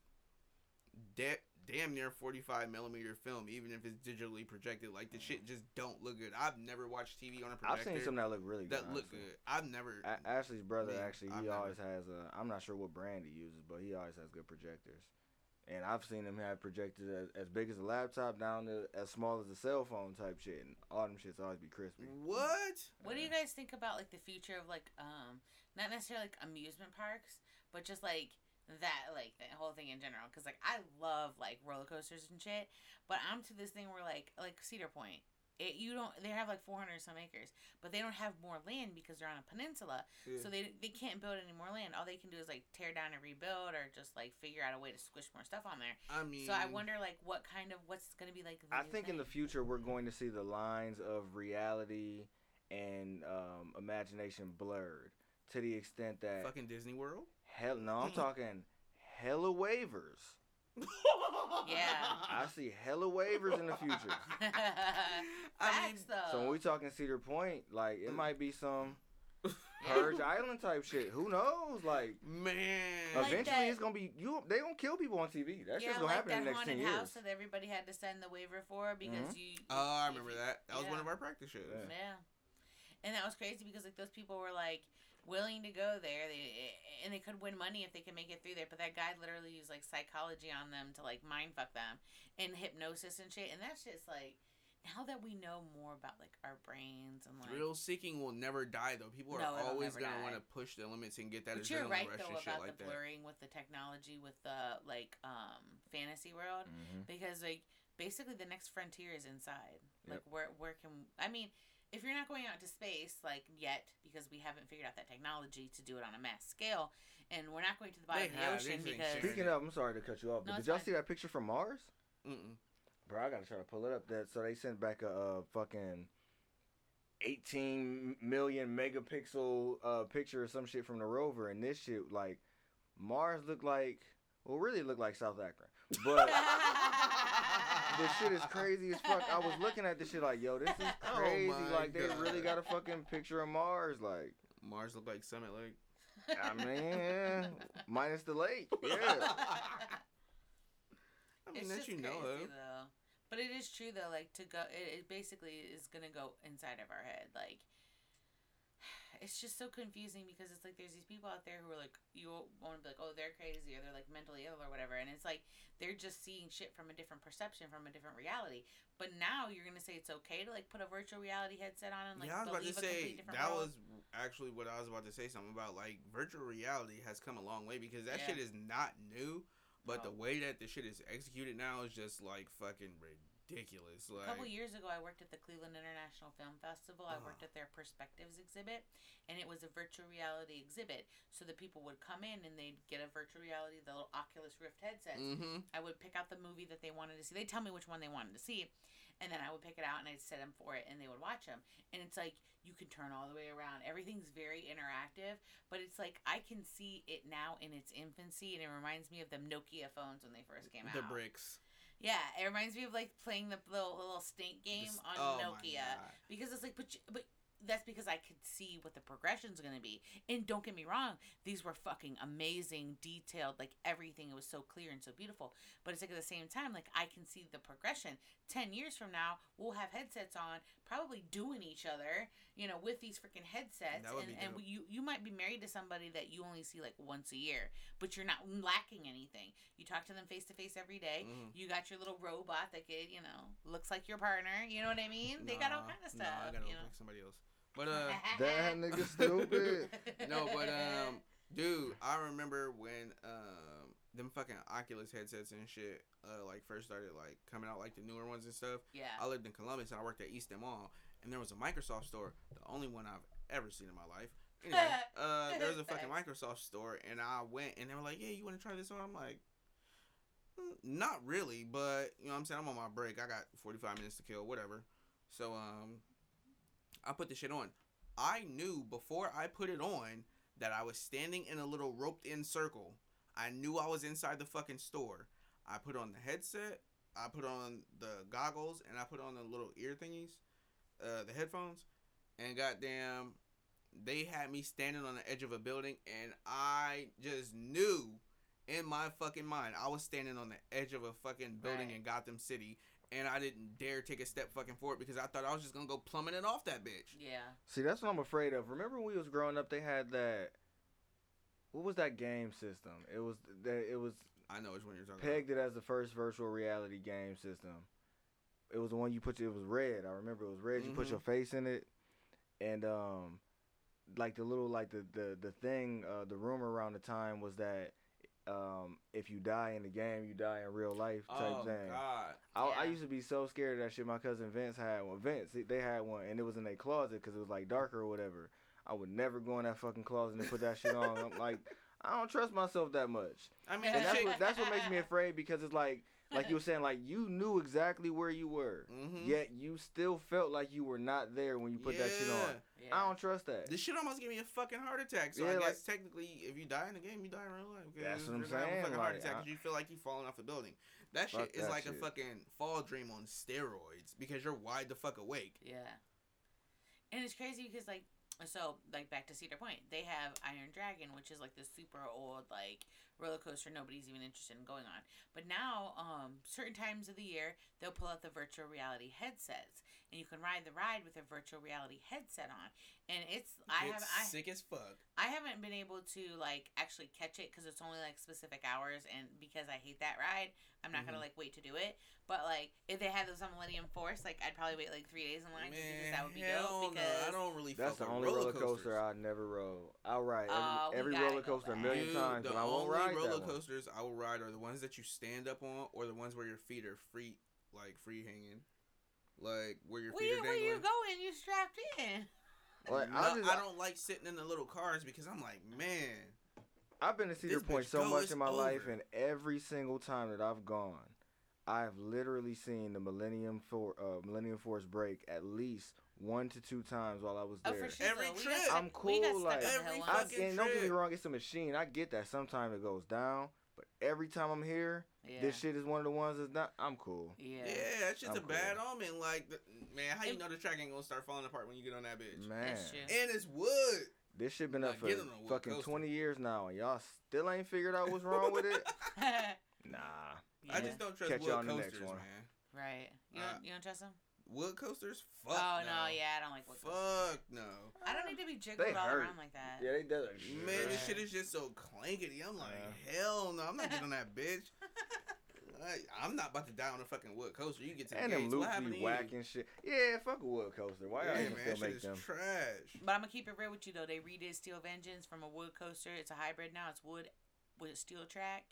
de- damn near 45 millimeter film, even if it's digitally projected. Like the shit just don't look good. I've never watched TV on a I've projector seen some that look really good. that look good. I've never. A- Ashley's brother Man, actually, I've he never- always has a. I'm not sure what brand he uses, but he always has good projectors. And I've seen him have projectors as, as big as a laptop down to as small as a cell phone type shit, and all them shits always be crispy. what? What do you guys think about like the future of like um not necessarily like amusement parks, but just like that like the whole thing in general? Because like I love like roller coasters and shit, but I'm to this thing where like like Cedar Point. It, you don't. They have like 400 some acres, but they don't have more land because they're on a peninsula. Yeah. So they they can't build any more land. All they can do is like tear down and rebuild, or just like figure out a way to squish more stuff on there. I mean, So I wonder like what kind of what's gonna be like. The I new think in the future we're going to see the lines of reality and um, imagination blurred to the extent that fucking Disney World. Hell no, I'm talking hella waivers. Yeah. I see hella waivers in the future. I Facts mean, though. So when we talking Cedar Point, like it might be some Yeah. Purge Island type shit. Who knows? Like man. Like eventually that- it's gonna be you. They gonna kill people on TV. That yeah, gonna like happen that in the next haunted ten years. house that everybody had to send the waiver for because Mhm. you. Oh, I remember you- that. That was one of our practice shows. Yeah. Yeah, and that was crazy because like those people were like willing to go there, they and they could win money if they could make it through there. But that guy literally used like psychology on them to like mind fuck them and hypnosis and shit. And that's just like now that we know more about like our brains and like. Thrill seeking will never die though. People are No, always gonna want to push the limits and get that But you're right rush though about like the that. blurring with the technology with the like um fantasy world Mhm. because like basically the next frontier is inside. Like where where can I mean, if you're not going out to space like yet because we haven't figured out that technology to do it on a mass scale, and we're not going to the bottom They of the ocean because. Speaking of, I'm sorry to cut you off, No, but it's did y'all fine. see that picture from Mars? Mm-mm. Bro, I gotta try to pull it up. That so they sent back a, uh fucking 18 million megapixel uh picture or some shit from the rover, and this shit like Mars looked like well, really looked like South Akron, but. this shit is crazy as fuck. I was looking at this shit like, yo, this is Oh crazy. my like they really got a fucking picture of Mars. Like, Mars look like Summit Lake. I mean, minus the lake. Yeah. I mean, it's that just you know crazy of. though. But it is true though, like to go, it, it basically is gonna go inside of our head. Like, it's just so confusing because it's like there's these people out there who are like, you want to be like, oh, they're crazy or they're like mentally ill or whatever, and it's like they're just seeing shit from a different perception, from a different reality. But now you're gonna say it's okay to like put a virtual reality headset on and like yeah, I was about to say that world. was actually what I was about to say something about. Like virtual reality has come a long way because that Yeah. shit is not new, but No. the way that the shit is executed now is just like fucking ridiculous. A Like, couple years ago, I worked at the Cleveland International Film Festival. I worked Uh-huh. at their Perspectives exhibit, and it was a virtual reality exhibit. So the people would come in and they'd get a virtual reality, the little Oculus Rift headsets. mm-hmm. I would pick out the movie that they wanted to see. They'd tell me which one they wanted to see, and then I would pick it out and I'd set them for it, and they would watch them. And it's like you can turn all the way around. Everything's very interactive, but it's like I can see it now in its infancy, and it reminds me of the Nokia phones when they first came the out. The bricks. Yeah, it reminds me of like playing the little little snake game on oh Nokia because it's like, but you- but that's because I could see what the progression's gonna be. And don't get me wrong, these were fucking amazing, detailed, like everything. It was so clear and so beautiful. But it's like at the same time, like I can see the progression. Ten years from now, we'll have headsets on, probably doing each other, you know, with these freaking headsets. And and you you might be married to somebody that you only see like once a year, but you're not lacking anything. You talk to them face to face every day. Mhm. You got your little robot that could, you know, looks like your partner. You know what I mean? They got all kind of nah, stuff. I gotta you look know. like somebody else. But uh, That nigga stupid. no, but um, dude, I remember when um them fucking Oculus headsets and shit uh like first started like coming out like the newer ones and stuff. yeah. I lived in Columbus and I worked at East Mall, and there was a Microsoft store, the only one I've ever seen in my life. Anyway, uh, there was a fucking Microsoft store, and I went, and they were like, "Yeah, you want to try this on?" I'm like, "Mm, "Not really, but you know, what I'm saying I'm on my break. I got 45 minutes to kill, whatever." So um, I put the shit on. I knew before I put it on that I was standing in a little roped-in circle. I knew I was inside the fucking store. I put on the headset. I put on the goggles and I put on the little ear thingies, uh, the headphones, and goddamn, they had me standing on the edge of a building, and I just knew in my fucking mind I was standing on the edge of a fucking building Right. in Gotham City, and I didn't dare take a step fucking forward because I thought I was just gonna go plummeting off that bitch. yeah. See, that's what I'm afraid of. Remember when we was growing up, they had that. What was that game system? It was that it was I know which one you're talking pegged it as the first virtual reality game system. It was the one you put. Your, it was red. I remember it was red. You put Mhm. your face in it, and um, like the little like the the the thing. Uh, the rumor around the time was that um, if you die in the game, you die in real life about. type Oh thing. God. I, I used to be so scared of that shit. My cousin Vince had one. Vince, they had one, and it was in their closet because it was like darker or whatever. I would never go in that fucking closet and put that shit on. I'm like, I don't trust myself that much. I mean, And that's shit. what that's what makes me afraid because it's like, like you were saying, like you knew exactly where you were, Mhm. yet you still felt like you were not there when you put that shit on. Yeah. Yeah. I don't trust that. This shit almost gave me a fucking heart attack. So Yeah, I like- guess technically, if you die in the game, you die in real life. 'cause That's what I'm you're gonna a saying, fucking heart attack I- 'cause you feel like you're falling off a building. That shit is that like a fucking fall dream on steroids because you're wide the fuck awake. Yeah. And it's crazy because like so like back to Cedar Point, they have Iron Dragon, which is like this super old like roller coaster nobody's even interested in going on. But now, um, certain times of the year they'll pull out the virtual reality headsets, and you can ride the ride with a virtual reality headset on. And it's I it's have I sick as fuck. I haven't been able to like actually catch it because it's only like specific hours, and because I hate that ride, I'm not Mm-hmm. gonna like wait to do it. But like if they had those on Millennium Force, like I'd probably wait like three days in line just because that would be hell dope. no, Because I don't really That's the only roller coaster coasters. I never rode. I'll ride every, Oh, every roller coaster a million Dude, times, but I won't only ride roller coasters I will ride are the ones that you stand up on or the ones where your feet are free, like free hanging. Like where your feet you, are where dangling. you going? You strapped in. Like, No, I just- I don't like sitting in the little cars because I'm like, man, I've been to Cedar Point so much in my life, and every single time that I've gone, I've literally seen the Millennium for uh, Millennium Force break at least one to two times while I was Oh, there. for sure. Every We got trip. I'm cool, like- Every I, once. fucking and don't get me wrong, it's a machine. I get that. Sometimes it goes down, but every time I'm here, Yeah. this shit is one of the ones that's not. I'm cool. Yeah. yeah, that's just I'm a bad omen. Like, man, how you It- know the track ain't gonna start falling apart when you get on that bitch? Man, And it's wood. this shit been up for get on a wood fucking coaster. 20 years now, and y'all still ain't figured out what's wrong with it. Nah. yeah. I just don't trust Catch you wood on the next coasters, one. man. Right. You Uh, don't, you don't trust them? Wood coasters? Fuck. Oh Fuck no. yeah, I don't like wood coasters. Fuck no. I don't need to be jiggled They all hurt. around like that. Yeah, they do. Man, this shit is just so clankety. I'm like, Yeah. hell no, I'm not getting on that bitch. I, I'm not about to die on a fucking wood coaster. You get to the And them gates, what loops happened be to whacking shit. Yeah, fuck a wood coaster. Why you? y'all Yeah, even man, still shit make them? trash. But I'm gonna keep it real with you though. They redid Steel Vengeance from a wood coaster. It's a hybrid now. It's wood with a steel track,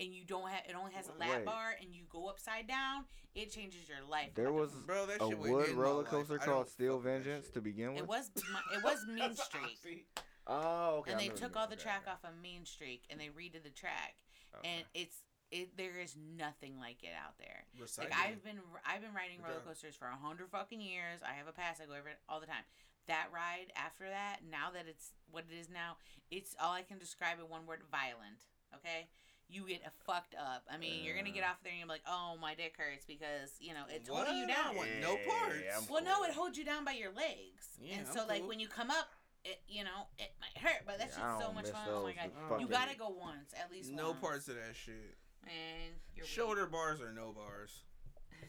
and you don't have. It only has a lap Wait. bar, and you go upside down. It changes your life. There was Bro, that a shit wood roller coaster called Steel fuck with that Vengeance to begin with. It was mi- it was Mean Streak, Oh, okay. and they took all the Okay, track okay. off of Mean Streak, and they redid the track, Okay. and it's it. There is nothing like it out there. Like I've been I've been riding roller coasters for a hundred fucking years. I have a pass. I go over it all the time. That ride after that, now that it's what it is now, it's all I can describe in one word: violent. Okay, you get a fucked up. I mean, you're gonna get Uh. off there and you're like, oh, my dick hurts because you know it's holding you What? down. want no parts. I'm Well, no, it holds you down by your legs, Yeah, and I'm so like when you come up, it you know it might hurt, but that's Yeah, just so much fun. Oh my god, with you gotta go once at least. No once. parts of that shit. And you're Shoulder bars or no bars.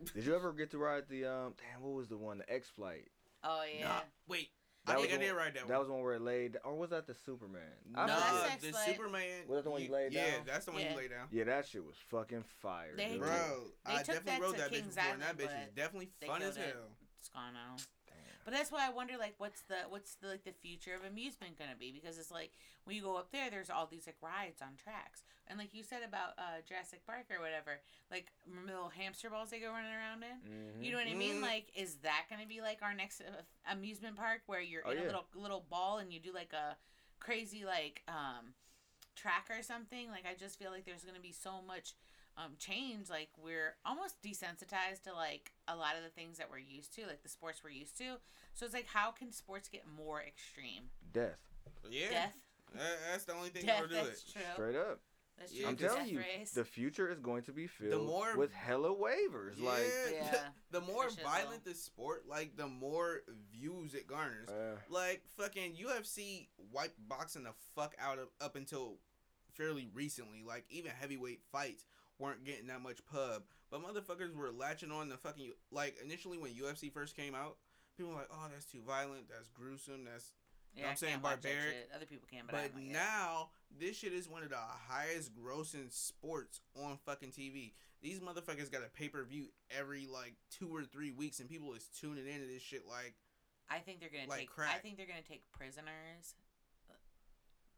Did you ever get to ride the um? Damn, what was the one? The X Flight. Oh yeah. Nah, wait. That I was think I the did one- ride that, That one. was the one where it laid, or was that the Superman? No, I No, forget. that's X the Superman. Was that the one you laid Yeah, down? that's the one Yeah. you lay down. Yeah, that shit was fucking fire. They dude. Bro, They I took definitely that rode to that bitch Kings before, and that bitch is definitely fun as killed it. hell. It's gone now. But that's why I wonder, like, what's the what's the like the future of amusement gonna be? Because it's like when you go up there, there's all these like rides on tracks, and like you said about uh, Jurassic Park or whatever, like little hamster balls they go running around in. Mhm. You know what I mean? Mhm. Like, is that gonna be like our next uh, amusement park where you're Oh, in a little little ball and you do like a crazy like um track or something? Like, I just feel like there's gonna be so much um change. Like, we're almost desensitized to like a lot of the things that we're used to, like the sports we're used to. So it's like, how can sports get more extreme? Death. Yeah, Death. That- that's the only thing Death. that'll do That's it. true. Straight up. That's Yeah. I'm telling you, race. the future is going to be filled the more- with hella waivers. Like, Yeah. the more For shizzle. violent the sport, like the more views it garners. uh, Like fucking UFC wiped boxing the fuck out of up until fairly recently. Like even heavyweight fights weren't getting that much pub, but motherfuckers were latching on the fucking like initially when UFC first came out. People were like, oh, that's too violent. That's gruesome. That's Yeah, I'm saying can't watch that barbaric. Other people can, but, but like it. now this shit is one of the highest grossing sports on fucking TV. These motherfuckers got a pay per view every like two or three weeks, and people is tuning into this shit like I think they're gonna Like take. I think they're gonna take prisoners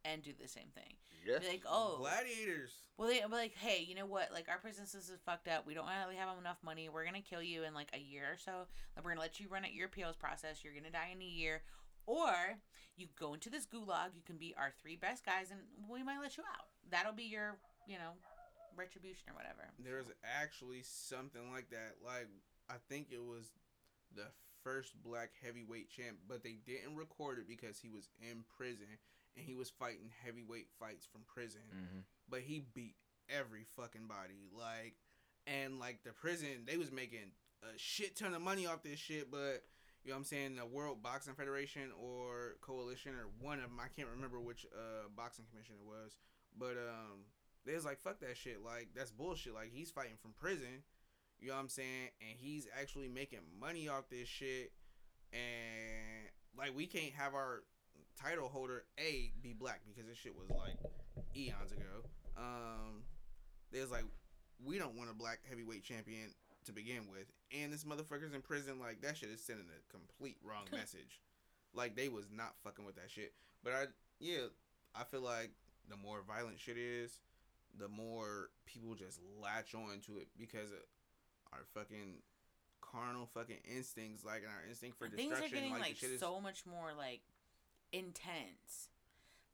and do the same thing. yes. Be like, oh, gladiators. well, they be like, hey, you know what? Like our prison system is fucked up. We don't really have enough money. We're gonna kill you in like a year or so. Like, we're gonna let you run at your appeals process. You're gonna die in a year, or you go into this gulag. You can be our three best guys, and we might let you out. That'll be your, you know, retribution or whatever. There's actually something like that. Like I think it was the first black heavyweight champ, but they didn't record it because he was in prison and he was fighting heavyweight fights from prison. Mhm. But he beat every fucking body. Like and like the prison, they was making a shit ton of money off this shit, but you know what I'm saying, the World Boxing Federation or Coalition or one of them, I can't remember which uh boxing commission it was, but um they was like fuck that shit, like that's bullshit. Like he's fighting from prison, you know what I'm saying, and he's actually making money off this shit, and like we can't have our title holder a be black because this shit was like eons ago. Um, there's like we don't want a black heavyweight champion to begin with, and this motherfucker's in prison. Like that shit is sending a complete wrong message. Like they was not fucking with that shit. But I yeah, I feel like the more violent shit is, the more people just latch on to it because of our fucking carnal fucking instincts, like and our instinct for things destruction. are getting like, like, the shit is so much more like intense.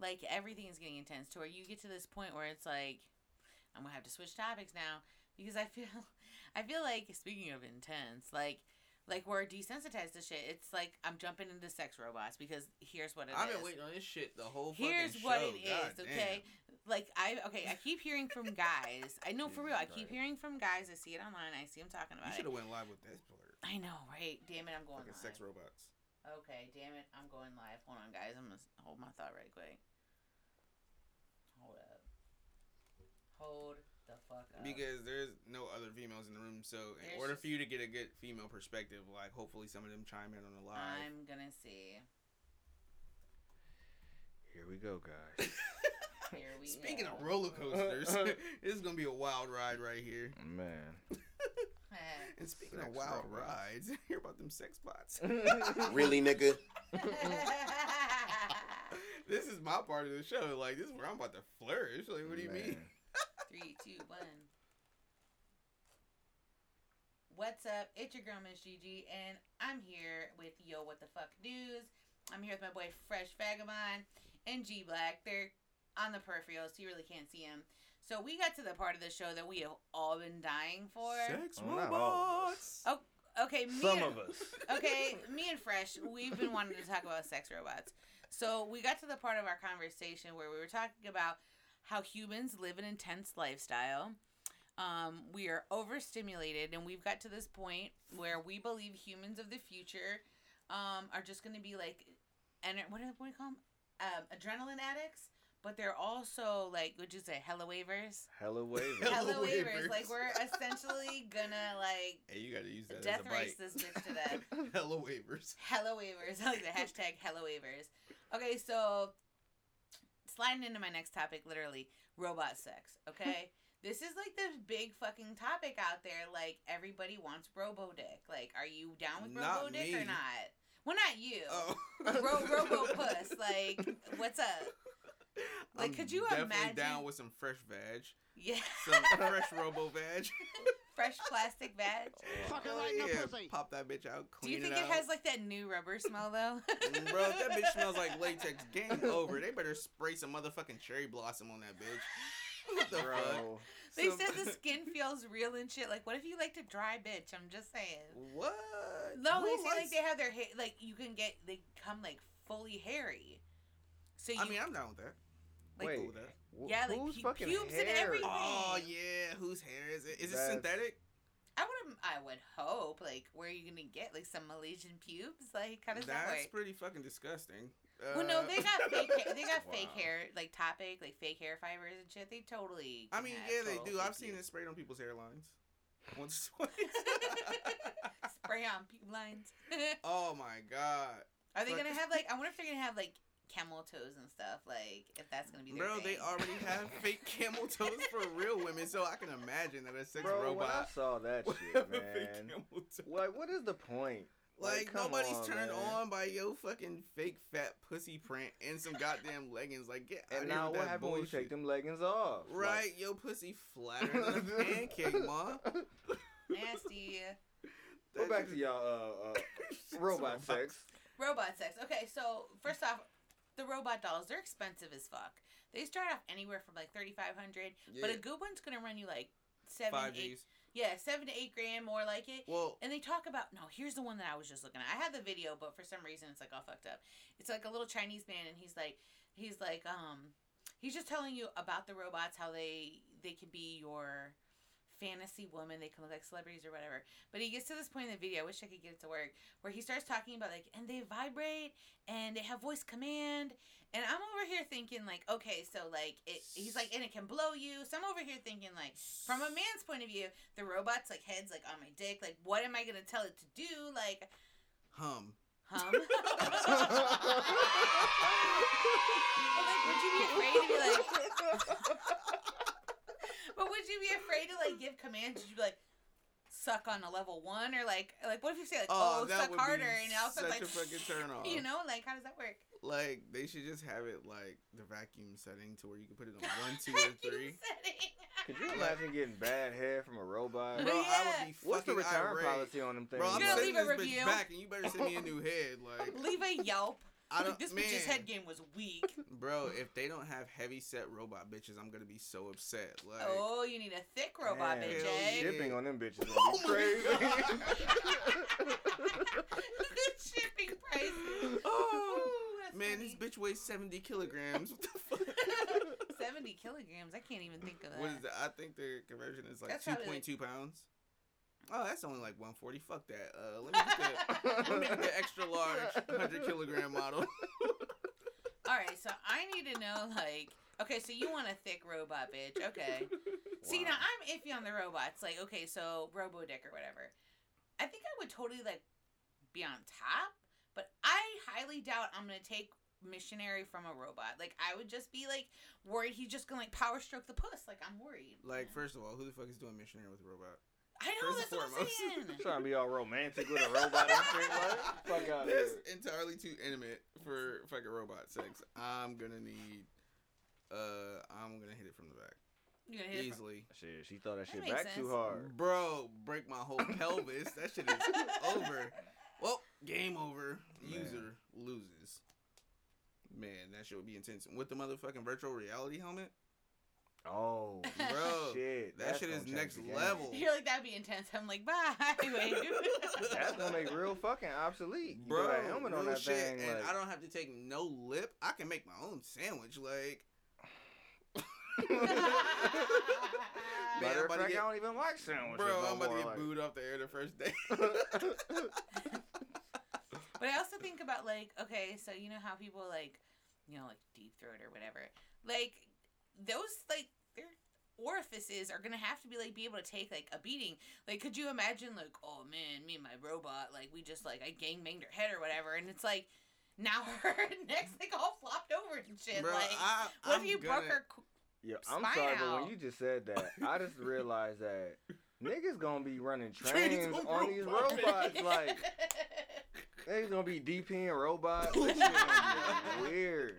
Like everything is getting intense to where you get to this point where it's like I'm gonna have to switch topics now because I feel I feel like speaking of intense, like like we're desensitized to shit. It's like I'm jumping into sex robots because here's what it is. I've been waiting on this shit the whole fucking Here's show. what it is, God damn. okay? Like I okay, I keep hearing from guys. I know for real. I keep hearing from guys. I see it online. I see them talking about. It. You should have went live with this part. I know, right? Damn it, I'm going Fucking live. sex robots. Okay, damn it, I'm going live. Hold on, guys. I'm gonna hold my thought right quick. Hold up. Hold the fuck up. Because there's no other females in the room, so in There's order for you to get a good female perspective, like hopefully some of them chime in on the live. I'm gonna see. Here we go, guys. Here we go. Speaking go. of roller coasters, this is gonna be a wild ride right here. Man. And speaking Sex of wild robots. rides, hear about them sex bots. Really, nigga? this is my part of the show. Like this is where I'm about to flourish. Like, what do you mean? Three, two, one. What's up? It's your girl Miss Gigi, and I'm here with Yo What the Fuck News. I'm here with my boy Fresh Vagabond and G Black. They're on the peripheral, so you really can't see them. So we got to the part of the show that we have all been dying for. Sex Oh, not all of robots. Oh, Okay, me Some and, of us. okay, me and Fresh, we've been wanting to talk about sex robots. So we got to the part of our conversation where we were talking about how humans live an intense lifestyle. Um, we are overstimulated, and we've got to this point where we believe humans of the future um, are just going to be like, and what do what do you call them? Um, adrenaline addicts, but they're also like, would you say, hella waivers? Hella waving. Hella Hella waivers. waivers. Like we're essentially gonna like Hey, you gotta use that death as a race bite. this bitch to death. Hella waivers. Hella waivers. I like the hashtag hella waivers. Okay, so sliding into my next topic, literally robot sex. Okay, this is like the big fucking topic out there. Like everybody wants robo dick. Like, are you down with Not robo dick or me. not? Well, not you. Oh. Ro- robo puss. Like, what's up? Like, I'm could you definitely imagine- down with some fresh veg, Yeah, some fresh robo veg. fresh plastic vag. Oh, Fucking Hell right in the yeah, pussy. Pop that bitch out. Do you think it, it has like that new rubber smell though? Bro, if that bitch smells like latex, game over. They better spray some motherfucking cherry blossom on that bitch. What the fuck? They Some- said the skin feels real and shit. Like, what if you like to dry bitch? I'm just saying. What? No, Who they say like they have their hair. Like you can get they come like fully hairy. So you I mean, I'm down with that. Like Wait. Cool. Wh- Yeah, like who's pu- fucking pubes and everything. Oh yeah, whose hair is it? Is it synthetic? I would I would hope like where are you gonna get like some Malaysian pubes? Like how does that That's work? pretty fucking disgusting. well, no, Uh, they got fake. Hair, they got fake hair, like topic, like fake hair fibers and shit. They totally. I mean, yeah, they do. I've seen pubes. it sprayed on people's hairlines. Once, twice. Spray on pube lines. oh my god, Are they Fuck. gonna have like? I wonder if they're gonna have like camel toes and stuff. Like if that's gonna be their bro! thing. They already have fake camel toes for real women, so I can imagine that a sex Bro, when I saw that shit, have a fake man. Like, what is the point? Like, come nobody's on, turned man. on by yo fucking fake fat pussy print and some goddamn leggings. Like, get out And here now with what that happened when you take them leggings off? Right, yo pussy flatter than a pancake, ma. nasty. Go back to y'all uh, uh, robot sex. Robot sex. Okay, so first off, the robot dolls they're expensive as fuck. They start off anywhere from like thirty five hundred, but a good one's gonna run you like seven, Five eight. G's. Yeah, seven to eight grand, more like it. Well, And they talk about no. Here's the one that I was just looking at. I had the video, but for some reason it's like all fucked up. It's like a little Chinese man, and he's like, he's like, um, he's just telling you about the robots, how they they can be your fantasy woman. They can look like celebrities or whatever. But he gets to this point in the video. I wish I could get it to work, where he starts talking about like, and they vibrate, and they have voice command. And I'm over here thinking like, okay, so like it, he's like, and it can blow you. So I'm over here thinking like, from a man's point of view, the robot's like heads like on my dick. Like, what am I gonna tell it to do? Like, hum. hum. Like, would you be afraid to be like? But would you be afraid to like give commands? Would you be like? Suck on a level one, or like, like what if you say like, Oh, oh, that suck would be harder, and all of a such like, a fucking turn off. you know, like how does that work? Like they should just have it like the vacuum setting to where you can put it on one, two, or three. setting. Could you imagine getting bad hair from a robot? Bro, I Yeah. would be What's the fucking return irate. policy on them things? Bro, I'm You gonna sending leave a this review? bitch back, and you better send me a new head. Like, Leave a Yelp. I don't. this man, bitch's head game was weak. bro. If they don't have heavy set robot bitches, I'm gonna be so upset. Like, oh, you need a thick robot Man, bitch, hell eh? Shipping on them bitches Oh would be crazy. Shipping prices. Oh, Ooh, that's man, funny. this bitch weighs 70 kilograms. What the fuck? 70 kilograms. I can't even think of that. What is that? I think the conversion is like That's 2.2 pounds. Oh, that's only like 140. Fuck that. Uh, let me get the, let me get the extra large 100 kilogram model. All right, so I need to know, like, okay, so you want a thick robot bitch. Okay. See, now I'm iffy on the robots. Like, okay, so Robo Dick or whatever. I think I would totally, like, be on top, but I highly doubt I'm going to take missionary from a robot. Like, I would just be, like, worried he's just going to, like, power stroke the puss. Like, I'm worried. Like, first of all, who the fuck is doing missionary with a robot? I know, first that's and what I'm foremost. saying. Trying to be all romantic with a robot and shit. Like, fuck out That's here. entirely too intimate for fucking robot sex. I'm gonna need. Uh, I'm gonna hit it from the back You're gonna hit it from- easily, Shit, she thought that That shit makes back too hard. bro. Break my whole pelvis. That shit is over. Well, game over. Man. User loses. Man, that shit would be intense. With the motherfucking virtual reality helmet, Oh, Bro, shit. that shit is next level. You're like, that'd be intense. I'm like, bye. Wait. That's gonna make real fucking obsolete. You bro. throw that helmet on that shit, thing. and like, I don't have to take no lip. I can make my own sandwich. Like, Man, Matter I'm of fact, get- I don't even like sandwiches. bro, no I'm about to more, get like- booed off the air the first day. But I also think about like, okay, so you know how people like, you know, like deep throat or whatever, like those like their orifices are gonna have to be like be able to take like a beating. Like, could you imagine like, oh man, me and my robot, like we just like I gang banged her head or whatever, and it's like now her neck's like all flopped over and shit. Bro, like, I, what I'm if you gonna, broke her? qu- Yeah, I'm spine sorry, but when you just said that, I just realized that niggas gonna be running Trains trains on on these robots. robots. Like, niggas gonna be DPing robots. This shit weird.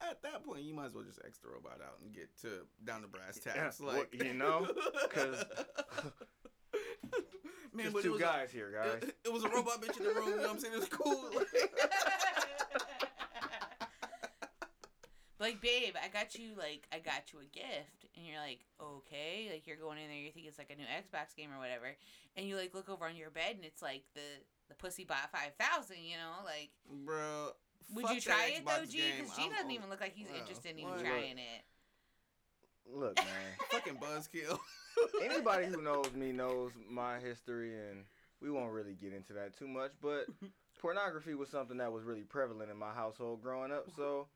At that point, you might as well just X the robot out and get to down to brass Yeah, tacks. well, like you know, 'cause- man, Just but it two was guys here, guys. it, it was a robot bitch in the room. You know what I'm saying? It was cool. like, babe, I got you like I got you a gift, and you're like, okay, like you're going in there, you think it's like a new Xbox game or whatever, and you like look over on your bed, and it's like the the pussy bot five thousand, you know, like. bro. Would you try it though, G? Because G I'm doesn't even look like he's Wow. interested in even What? trying it. Look, man. fucking buzzkill. Anybody who knows me knows my history, and we won't really get into that too much. But pornography was something that was really prevalent in my household growing up, so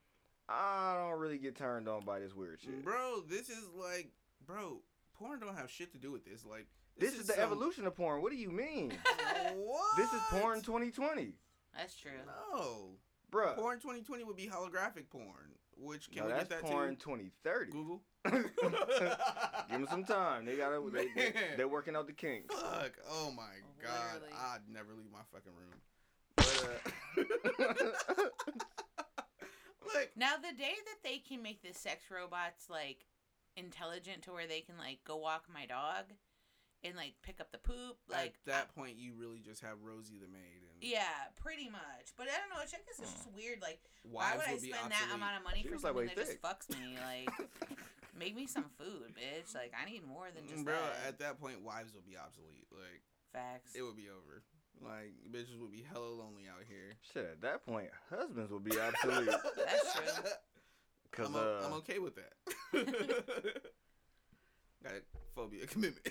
I don't really get turned on by this weird shit. bro, this is like, bro, porn don't have shit to do with this. Like, This, is, the some- evolution of porn. What do you mean? what? this is porn 2020, That's true. No, bruh. porn 2020 would be holographic porn. Which can no, we that's get that porn to 2030. Google? Give them some time. They gotta. They, they, they're working out the kinks. Fuck! Oh my god! Literally. I'd never leave my fucking room. But uh, like, Now the day that they can make the sex robots like intelligent to where they can like go walk my dog and like pick up the poop, like at that point, you really just have Rosie the maid, and yeah, pretty much. But I don't know. Check this. It's just weird. Like, why wives would I will be spend that obsolete. amount of money She for was, like, something way that just fucks me? Like, make me some food, bitch. Like, I need more than just Bro, that. at that point, wives will be obsolete. Like, Facts. it would be over. Like, bitches would be hella lonely out here. Shit, at that point, husbands will be obsolete. That's true. Cause I'm, uh, o- I'm okay with that. Got a phobia commitment.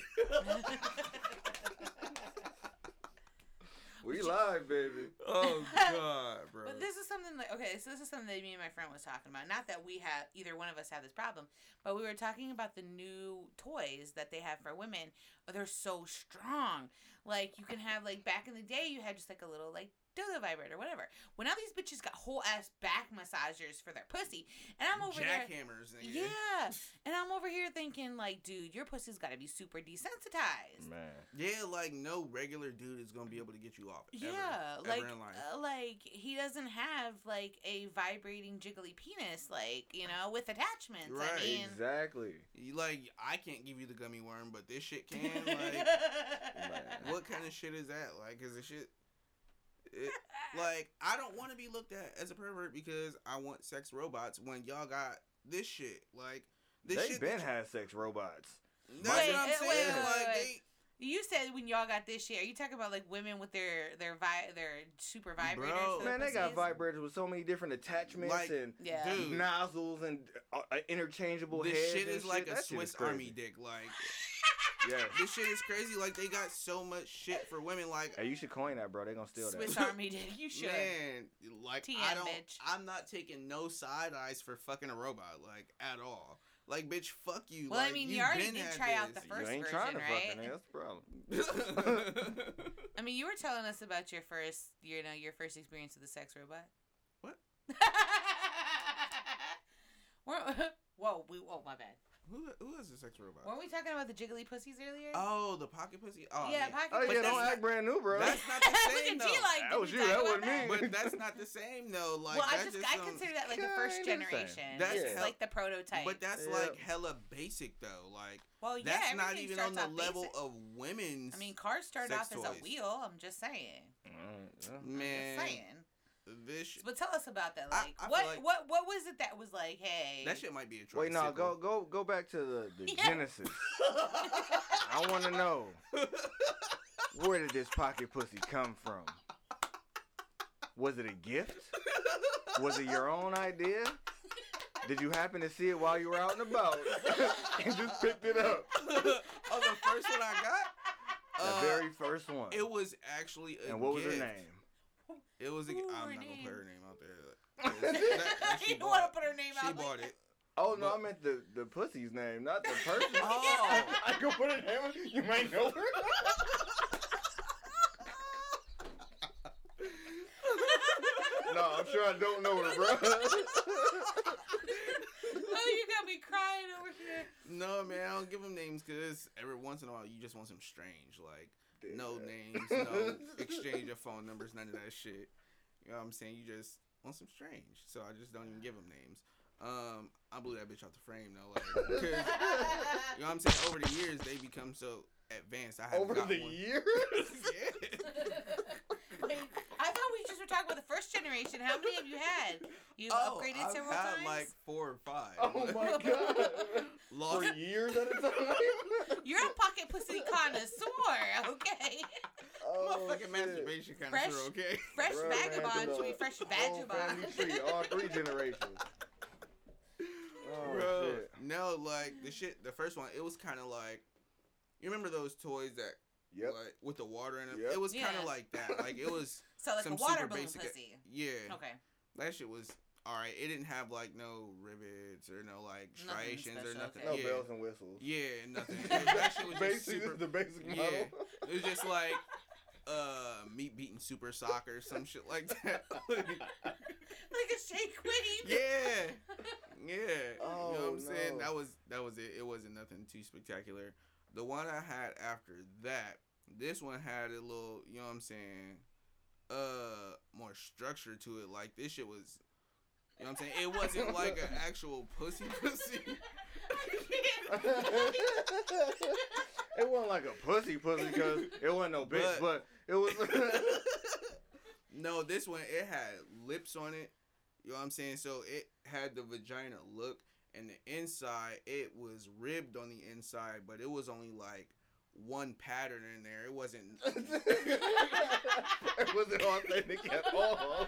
We live, baby. oh god, bro. But this is something like okay, so this is something that me and my friend was talking about. Not that we have either one of us have this problem, but we were talking about the new toys that they have for women. Oh, They're so strong. Like you can have like back in the day, you had just like a little like dildo vibrator, whatever. Well, now these bitches got whole ass back massagers for their pussy, and I'm over there. Jackhammers. nigga. Yeah, and I'm over here thinking like, dude, your pussy's got to be super desensitized. Man. Yeah, like no regular dude is gonna be able to get you off. Ever, Yeah, ever like in life. uh, like he doesn't have like a vibrating jiggly penis, like you know, with attachments. Right. I mean, Exactly. You- like I can't give you the gummy worm, but this shit can. Like, what kind of shit is that? Like, is the shit? It, like, I don't want to be looked at as a pervert because I want sex robots when y'all got this shit. Like, this They shit. been that you- had sex robots. That's Wait, what I'm saying. wait, wait, like, wait. You said when y'all got this shit, are you talking about like women with their their vi- their super vibrators? Bro. their Man, they got vibrators with so many different attachments Like, and Yeah. Dude. nozzles and uh, uh, interchangeable they, heads. this shit is like a That Swiss Army dick. Like, Yeah. this shit is crazy. Like, they got so much shit for women. Like, Hey, you should coin that, bro. They gonna steal that. Swiss that. Army dick. You should. Man, like TM, I don't. bitch. I'm not taking no side eyes for fucking a robot, like at all. Like, bitch, fuck you. Well, I mean, you you already did had try out the first you ain't version, trying to right? fucking. That's the problem. I mean, you were telling us about your first, you know, your first experience with a sex robot. What? We're- Whoa, we, oh my bad. Who who is a sex robot? Weren't we talking about the jiggly pussies earlier? Oh, the pocket pussy. Oh, yeah, man. pocket Oh yeah, that's don't not- act brand new, bro. That's not the Look same at G though. like, That did was you, that wasn't me. but that's not the same though. Like well, I just, just I some- consider that like the first ain't same. generation. That's This is hell- like the prototype. But that's Yeah. like hella basic though. Like well, yeah, that's not even on the level basic. of women's. I mean, cars started sex off as a wheel. I'm just saying. Mm, yeah. I'm man, just saying. This sh- But tell us about that. Like, I feel what, like- what, what was it that was like? Hey, that shit might be a tricycle. Wait, no, go go go back to the, the Yeah. genesis. I want to know where did this pocket pussy come from? Was it a gift? Was it your own idea? Did you happen to see it while you were out and about and just picked it up? oh, the first one I got. The Uh, very first one. It was actually a and what was her name? It was a. Ooh, I'm her not gonna put her name out there. That- that she you don't want to put her name She out. She bought like it. Oh no, But- I meant the the pussy's name, not the person. Oh. I could put her name. You might know her. no, I'm sure I don't know her, bro. oh, you got me crying over here. No, man, I don't give them names because every once in a while you just want some strange, like no names, no exchange of phone numbers, none of that shit. You know what I'm saying? You just want some strange, so I just don't even give them names. Um, I blew that bitch out the frame though, like, 'cause, you know what I'm saying? Over the years, they become so advanced. I haven't Over got the one. years. yeah. Wait, I thought we just were talking about the first generation. How many have you had? You've Oh, upgraded I've several had times. like four or five. Oh my god. Lost For years at a time. You're a pocket pussy connoisseur, okay? oh, Motherfucking shit. masturbation kind Fresh- of okay? Fresh Bro, vagabond the should be fresh whole family tree, vagabond. all three generations. Oh Bro, shit. no, like the shit. The first one, it was kind of like, you remember those toys that, Yep. like, with the water in them. Yep. It was kind Yeah. of like that. Like it was, So like Some a water super balloon basic- pussy. yeah. Okay. That shit was all right. It didn't have like no rivets or no like Nothing striations or nothing. okay. No yeah. bells and whistles. Yeah, nothing. It- that shit was just basic, super. the basic Yeah. It was just like, uh, meat beating super soccer, some shit like that. Like a shake weight. yeah. Yeah, Oh, you know Oh, what I'm saying? That was that was it. It wasn't nothing too spectacular. The one I had after that, this one had a little, you know what I'm saying, uh, more structure to it. Like this shit was, you know what I'm saying? It wasn't like an actual pussy pussy. it wasn't like a pussy pussy because it wasn't no bitch, but, But- it was. no, this one it had lips on it. You know what I'm saying? So it had the vagina look, and the inside it was ribbed on the inside, but it was only like one pattern in there. It wasn't. it wasn't authentic at all.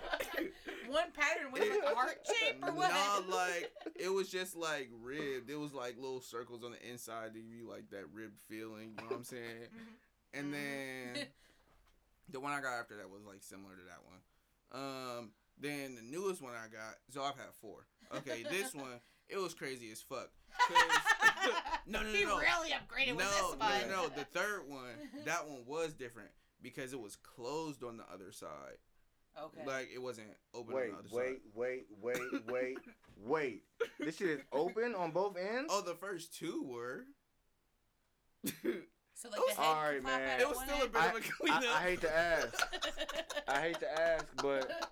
One pattern with like a heart shape or what? Nah, like it was just like ribbed. It was like little circles on the inside to give you like that ribbed feeling. You know what I'm saying? And then the one I got after that was like similar to that one. Um, then the newest one I got. So I've had four. Okay, this one it was crazy as fuck. 'Cause- no, no, no, He no. really upgraded no, with this one. no, no. The third one, that one was different because it was closed on the other side. Okay. Like it wasn't open Wait, on the other wait, side. wait, wait, wait, wait. wait. This shit is open on both ends. Oh, the first two were. so like it was- the head Alright, man. it was still a bit I, of a cleanup. I, I hate to ask. I hate to ask, but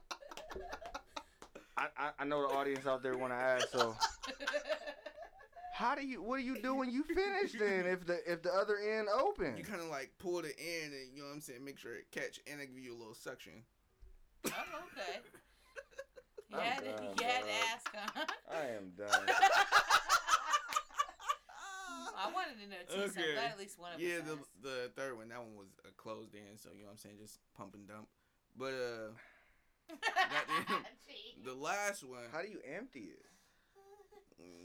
I, I, I know the audience out there want to ask. So how do you? What do you do when you finish then? If the if the other end open? You kind of like pull it in and you know what I'm saying, make sure it catch and it give you a little suction. oh, okay. You I'm had, to, done, you had to ask, huh? I am done. I wanted to know too, so I'm glad at least one of Yeah, us the the third one, that one was a closed in, so you know what I'm saying, just pump and dump. But uh, goddamn. Gee. the last one, How do you empty it?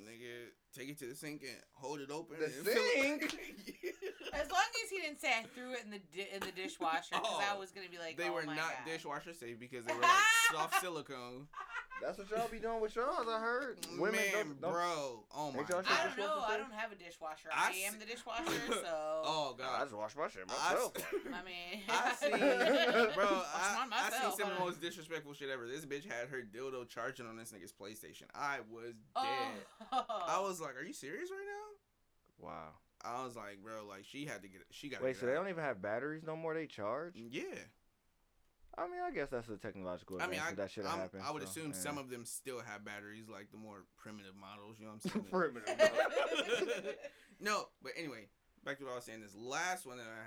nigga, take it to the sink and hold it open. The and fill it- sink? As long as he didn't say I threw it in the di- in the dishwasher, because I Oh, was gonna be like, they oh were my not God. dishwasher safe because they were like soft silicone. That's what y'all be doing with y'all. I heard. Women Man, don't, don't, bro, oh my Ain't y'all god. I don't know. Dishwasher I don't have a dishwasher. I I, am s- the dishwasher, so. Oh I god. just wash my shit I myself. s- I mean, I seen, bro. I, mine I seen myself, some of the most disrespectful shit ever. This bitch had her dildo charging on this nigga's PlayStation. I was Oh. dead. I was like, "Are you serious right now?" Wow. I was like, "Bro, like she had to get. She got. Wait, get so they don't even have batteries no more? They charge? Yeah, I mean, I guess that's a technological I mean, I, that should have I'm- happened. I would so, assume yeah. some of them still have batteries, like the more primitive models. You know what I'm saying? Primitive. no, but anyway, back to what I was saying. This last one that I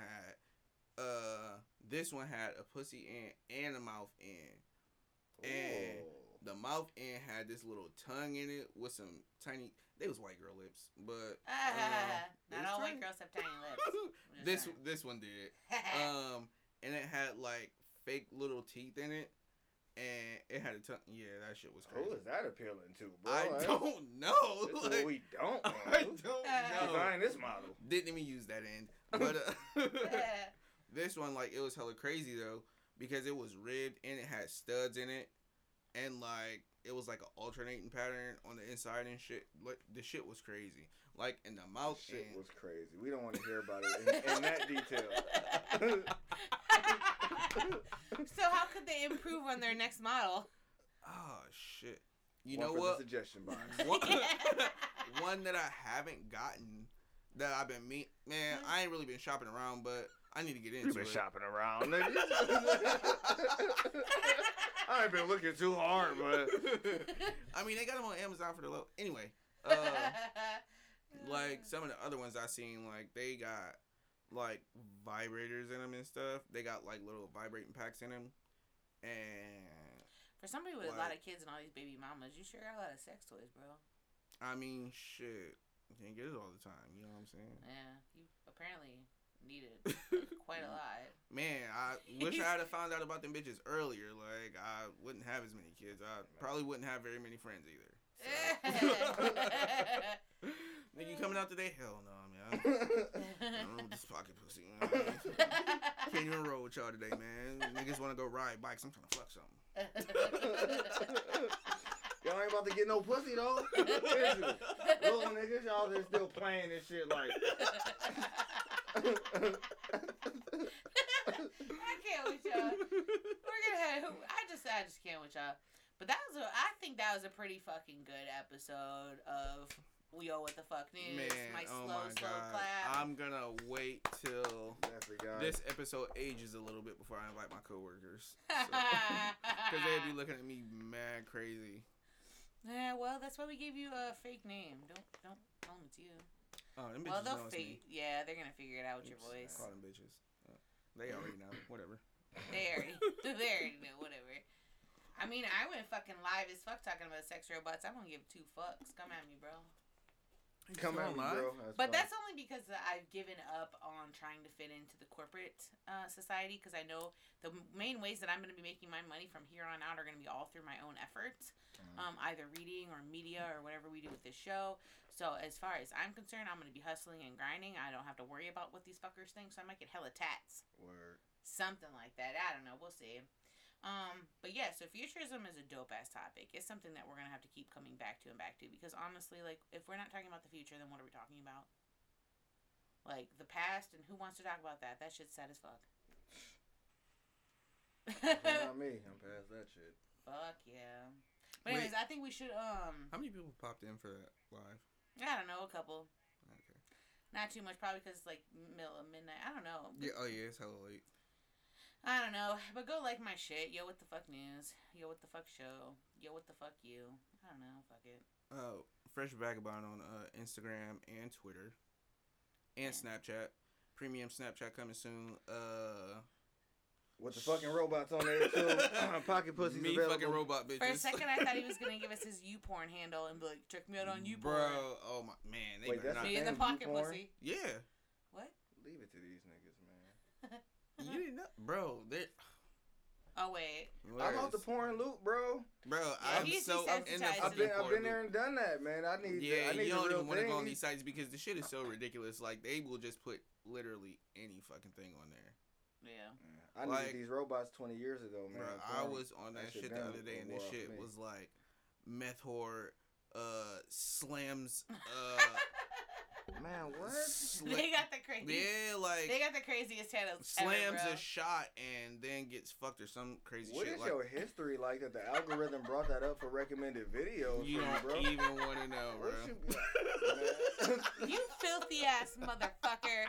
had, uh, this one had a pussy end and a mouth end. And Ooh. the mouth end had this little tongue in it with some tiny. They was white girl lips, but Ah, uh, not all tiny. white girls have tiny lips. This saying. this one did. Um, and it had like fake little teeth in it, and it had a tongue. Yeah, that shit was crazy. Who is that appealing to, bro? I That's- don't know. This Like, what we don't I don't Uh, know. Design this model. Didn't even use that end, but uh, this one like it was hella crazy though because it was ribbed and it had studs in it, and like it was like an alternating pattern on the inside and shit. Like the shit was crazy. Like in the mouth Shit end. was crazy. We don't want to hear about it in, in that detail. so how could they improve on their next model? Oh shit! You One know for what? The suggestion box. one, one that I haven't gotten that I've been me man, I ain't really been shopping around, but I need to get into You've been it. shopping around, nigga. I ain't been looking too hard, but I mean, they got them on Amazon for the low. Anyway, uh, like some of the other ones I seen, like they got like vibrators in them and stuff. They got like little vibrating packs in them, and For somebody with a lot of kids and all these baby mamas, you sure got a lot of sex toys, bro. I mean, shit, you can't get it all the time. You know what I'm saying? Yeah, you apparently needed quite a lot. Man, I wish I had found out about them bitches earlier. Like, I wouldn't have as many kids. I probably wouldn't have very many friends either. So. Nigga, you coming out today? Hell no, man. I don't know with this pocket pussy. Man. Can't even roll with y'all today, man. Niggas want to go ride bikes. I'm trying to fuck something. y'all ain't about to get no pussy though. Is you? Little niggas, y'all just still playing this shit like. I can't with y'all. We're gonna have. I just, I just can't with y'all. But that was a. I think that was a pretty fucking good episode of We Owe What the Fuck News. Man, my oh slow, my slow god. clap. I'm gonna wait till this episode ages a little bit before I invite my coworkers. Because they'd be looking at me mad crazy. Yeah, well, that's why we gave you a fake name. Don't, don't tell them it's you. Oh, them bitches Well, they'll know it's me. fake. Yeah, they're gonna figure it out with your Oops, voice. Call them bitches. Uh, they already know. Whatever. They already, they already know. Whatever. I mean, I went fucking live as fuck talking about sex robots. I don't give two fucks. Come at me, bro. Come at me, bro. But fine. that's only because I've given up on trying to fit into the corporate uh, society because I know the main ways that I'm going to be making my money from here on out are going to be all through my own efforts, Mhm. um, either reading or media or whatever we do with this show. So as far as I'm concerned, I'm going to be hustling and grinding. I don't have to worry about what these fuckers think, so I might get hella tats. Word. Something like that. I don't know. We'll see. Um, but yeah, so futurism is a dope ass topic. It's something that we're gonna have to keep coming back to and back to because honestly, like if we're not talking about the future, then what are we talking about? Like the past and who wants to talk about that? That shit's sad as fuck. Not me. I'm past that shit. Fuck yeah. But Wait. anyways, I think we should um How many people popped in for that live? I don't know, a couple. Okay. Not too much, probably because it's like middle of midnight. I don't know. Yeah. Oh yeah, it's hella late. I don't know. But go like my shit. Yo, what the fuck news? Yo, what the fuck show? Yo, what the fuck you? I don't know. Fuck it. Uh, Fresh Vagabond on uh, Instagram and Twitter, and Snapchat. Premium Snapchat coming soon. Uh, With the fucking robots on there too. Pocket pussies me available. fucking robot bitches. For a second, I thought he was gonna give us his YouPorn handle and be like, check me out on YouPorn. Bro, oh my man, they Wait, better that's not. Me the pocket YouPorn? pussy. Yeah, What? Leave it to these niggas, man. You didn't know, bro. They, Oh wait. I'm off the porn loop, bro. bro. Yeah, I'm so I'm in the I've been, I've been there and done that, man. I need, the, Yeah, I need you don't even want to go on these sites because the shit is so ridiculous. Like they will just put literally any fucking thing on there. Yeah. I needed Like- these robots 20 years ago, man. Bro, I'm I telling you. was on that, That shit shit the other day, and this shit me. was like meth whore, uh, slams, uh, Man, what? sla- they got the crazy. yeah, like They got the craziest titles. slams ever, a shot and then gets fucked or some crazy What shit. is like your history like that the algorithm brought that up for recommended videos you don't bro? even want to know, bro. You. You filthy ass motherfucker.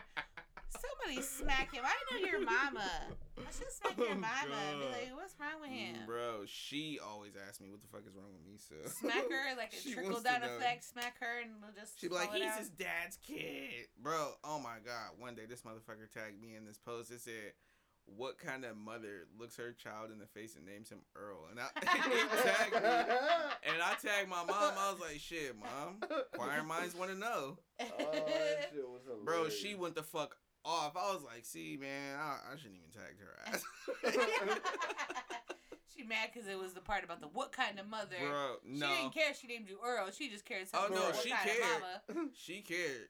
Somebody smack him. I know your mama. I should smack your Oh, mama and be like, what's wrong with him? Bro, she always asks me what the fuck is wrong with me. So Smack her like a She trickle down know. effect. Smack her and we'll just. She'd be like, he's out." his dad's kid, bro. Oh my god! One day, this motherfucker tagged me in this post. It said, "What kind of mother looks her child in the face and names him Earl?" And I tagged me, and I tagged my mom. I was like, "Shit, mom, choir minds want to know, oh, that shit was hilarious. bro." She went the fuck off. I was like, "See, man, I, I shouldn't even tagged her ass, she mad because it was the part about the what kind of mother. bro." no. She didn't care. She named you Earl. She just cared. Oh, something no, about what she kind cared. Of mama. she cared.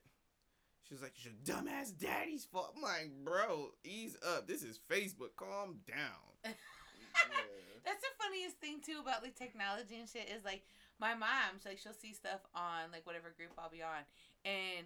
She was like, "It's your dumbass daddy's fault." I'm like, "Bro, ease up. This is Facebook. Calm down." Yeah. That's the funniest thing too about like technology and shit is like my mom, so like she'll see stuff on like whatever group I'll be on, and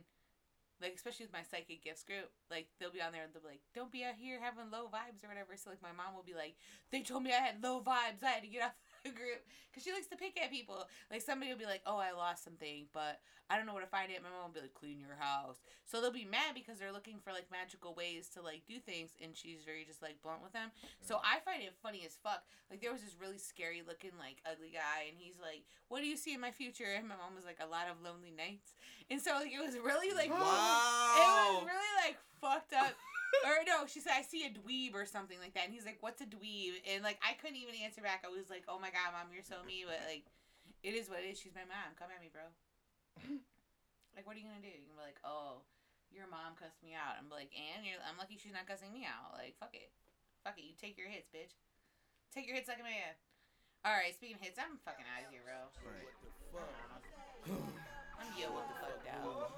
like especially with my psychic gifts group, like they'll be on there and they'll be like, "Don't be out here having low vibes or whatever." So like my mom will be like, "They told me I had low vibes. I had to get off group," because she likes to pick at people. Like somebody will be like, "Oh, I lost something, but I don't know where to find it." My mom will be like, "Clean your house." So they'll be mad because they're looking for like magical ways to like do things, and she's very just like blunt with them. So I find it funny as fuck. Like there was this really scary looking like ugly guy, and he's like, "What do you see in my future?" And my mom was like, "A lot of lonely nights." And so like it was really like It was really like fucked up. Or no, she said I see a dweeb or something like that, and he's like, "What's a dweeb?" And like I couldn't even answer back. I was like, "Oh my god, mom, you're so mean," but like, it is what it is. She's my mom. Come at me, bro. like, what are you gonna do? You can be like, "Oh, your mom cussed me out." I'm like, "And you're, I'm lucky she's not cussing me out." Like, fuck it, fuck it. You take your hits, bitch. Take your hits like a man. All right, speaking of hits, I'm fucking out of here, bro. Right. I'm yo, what the fuck, dog.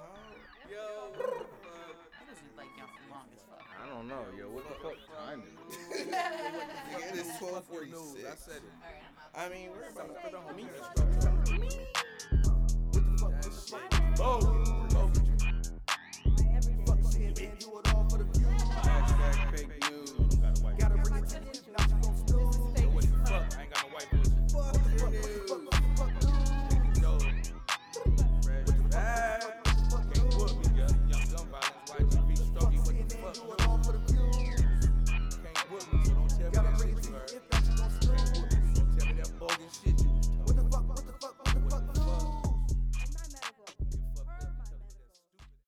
Yo. He doesn't like y'all for long as fuck. I don't know, yo. What the fuck time is it? It is twelve forty News, I said it. I'm out. I mean, we're about to Put on meet. What the fuck is this shit? Oh,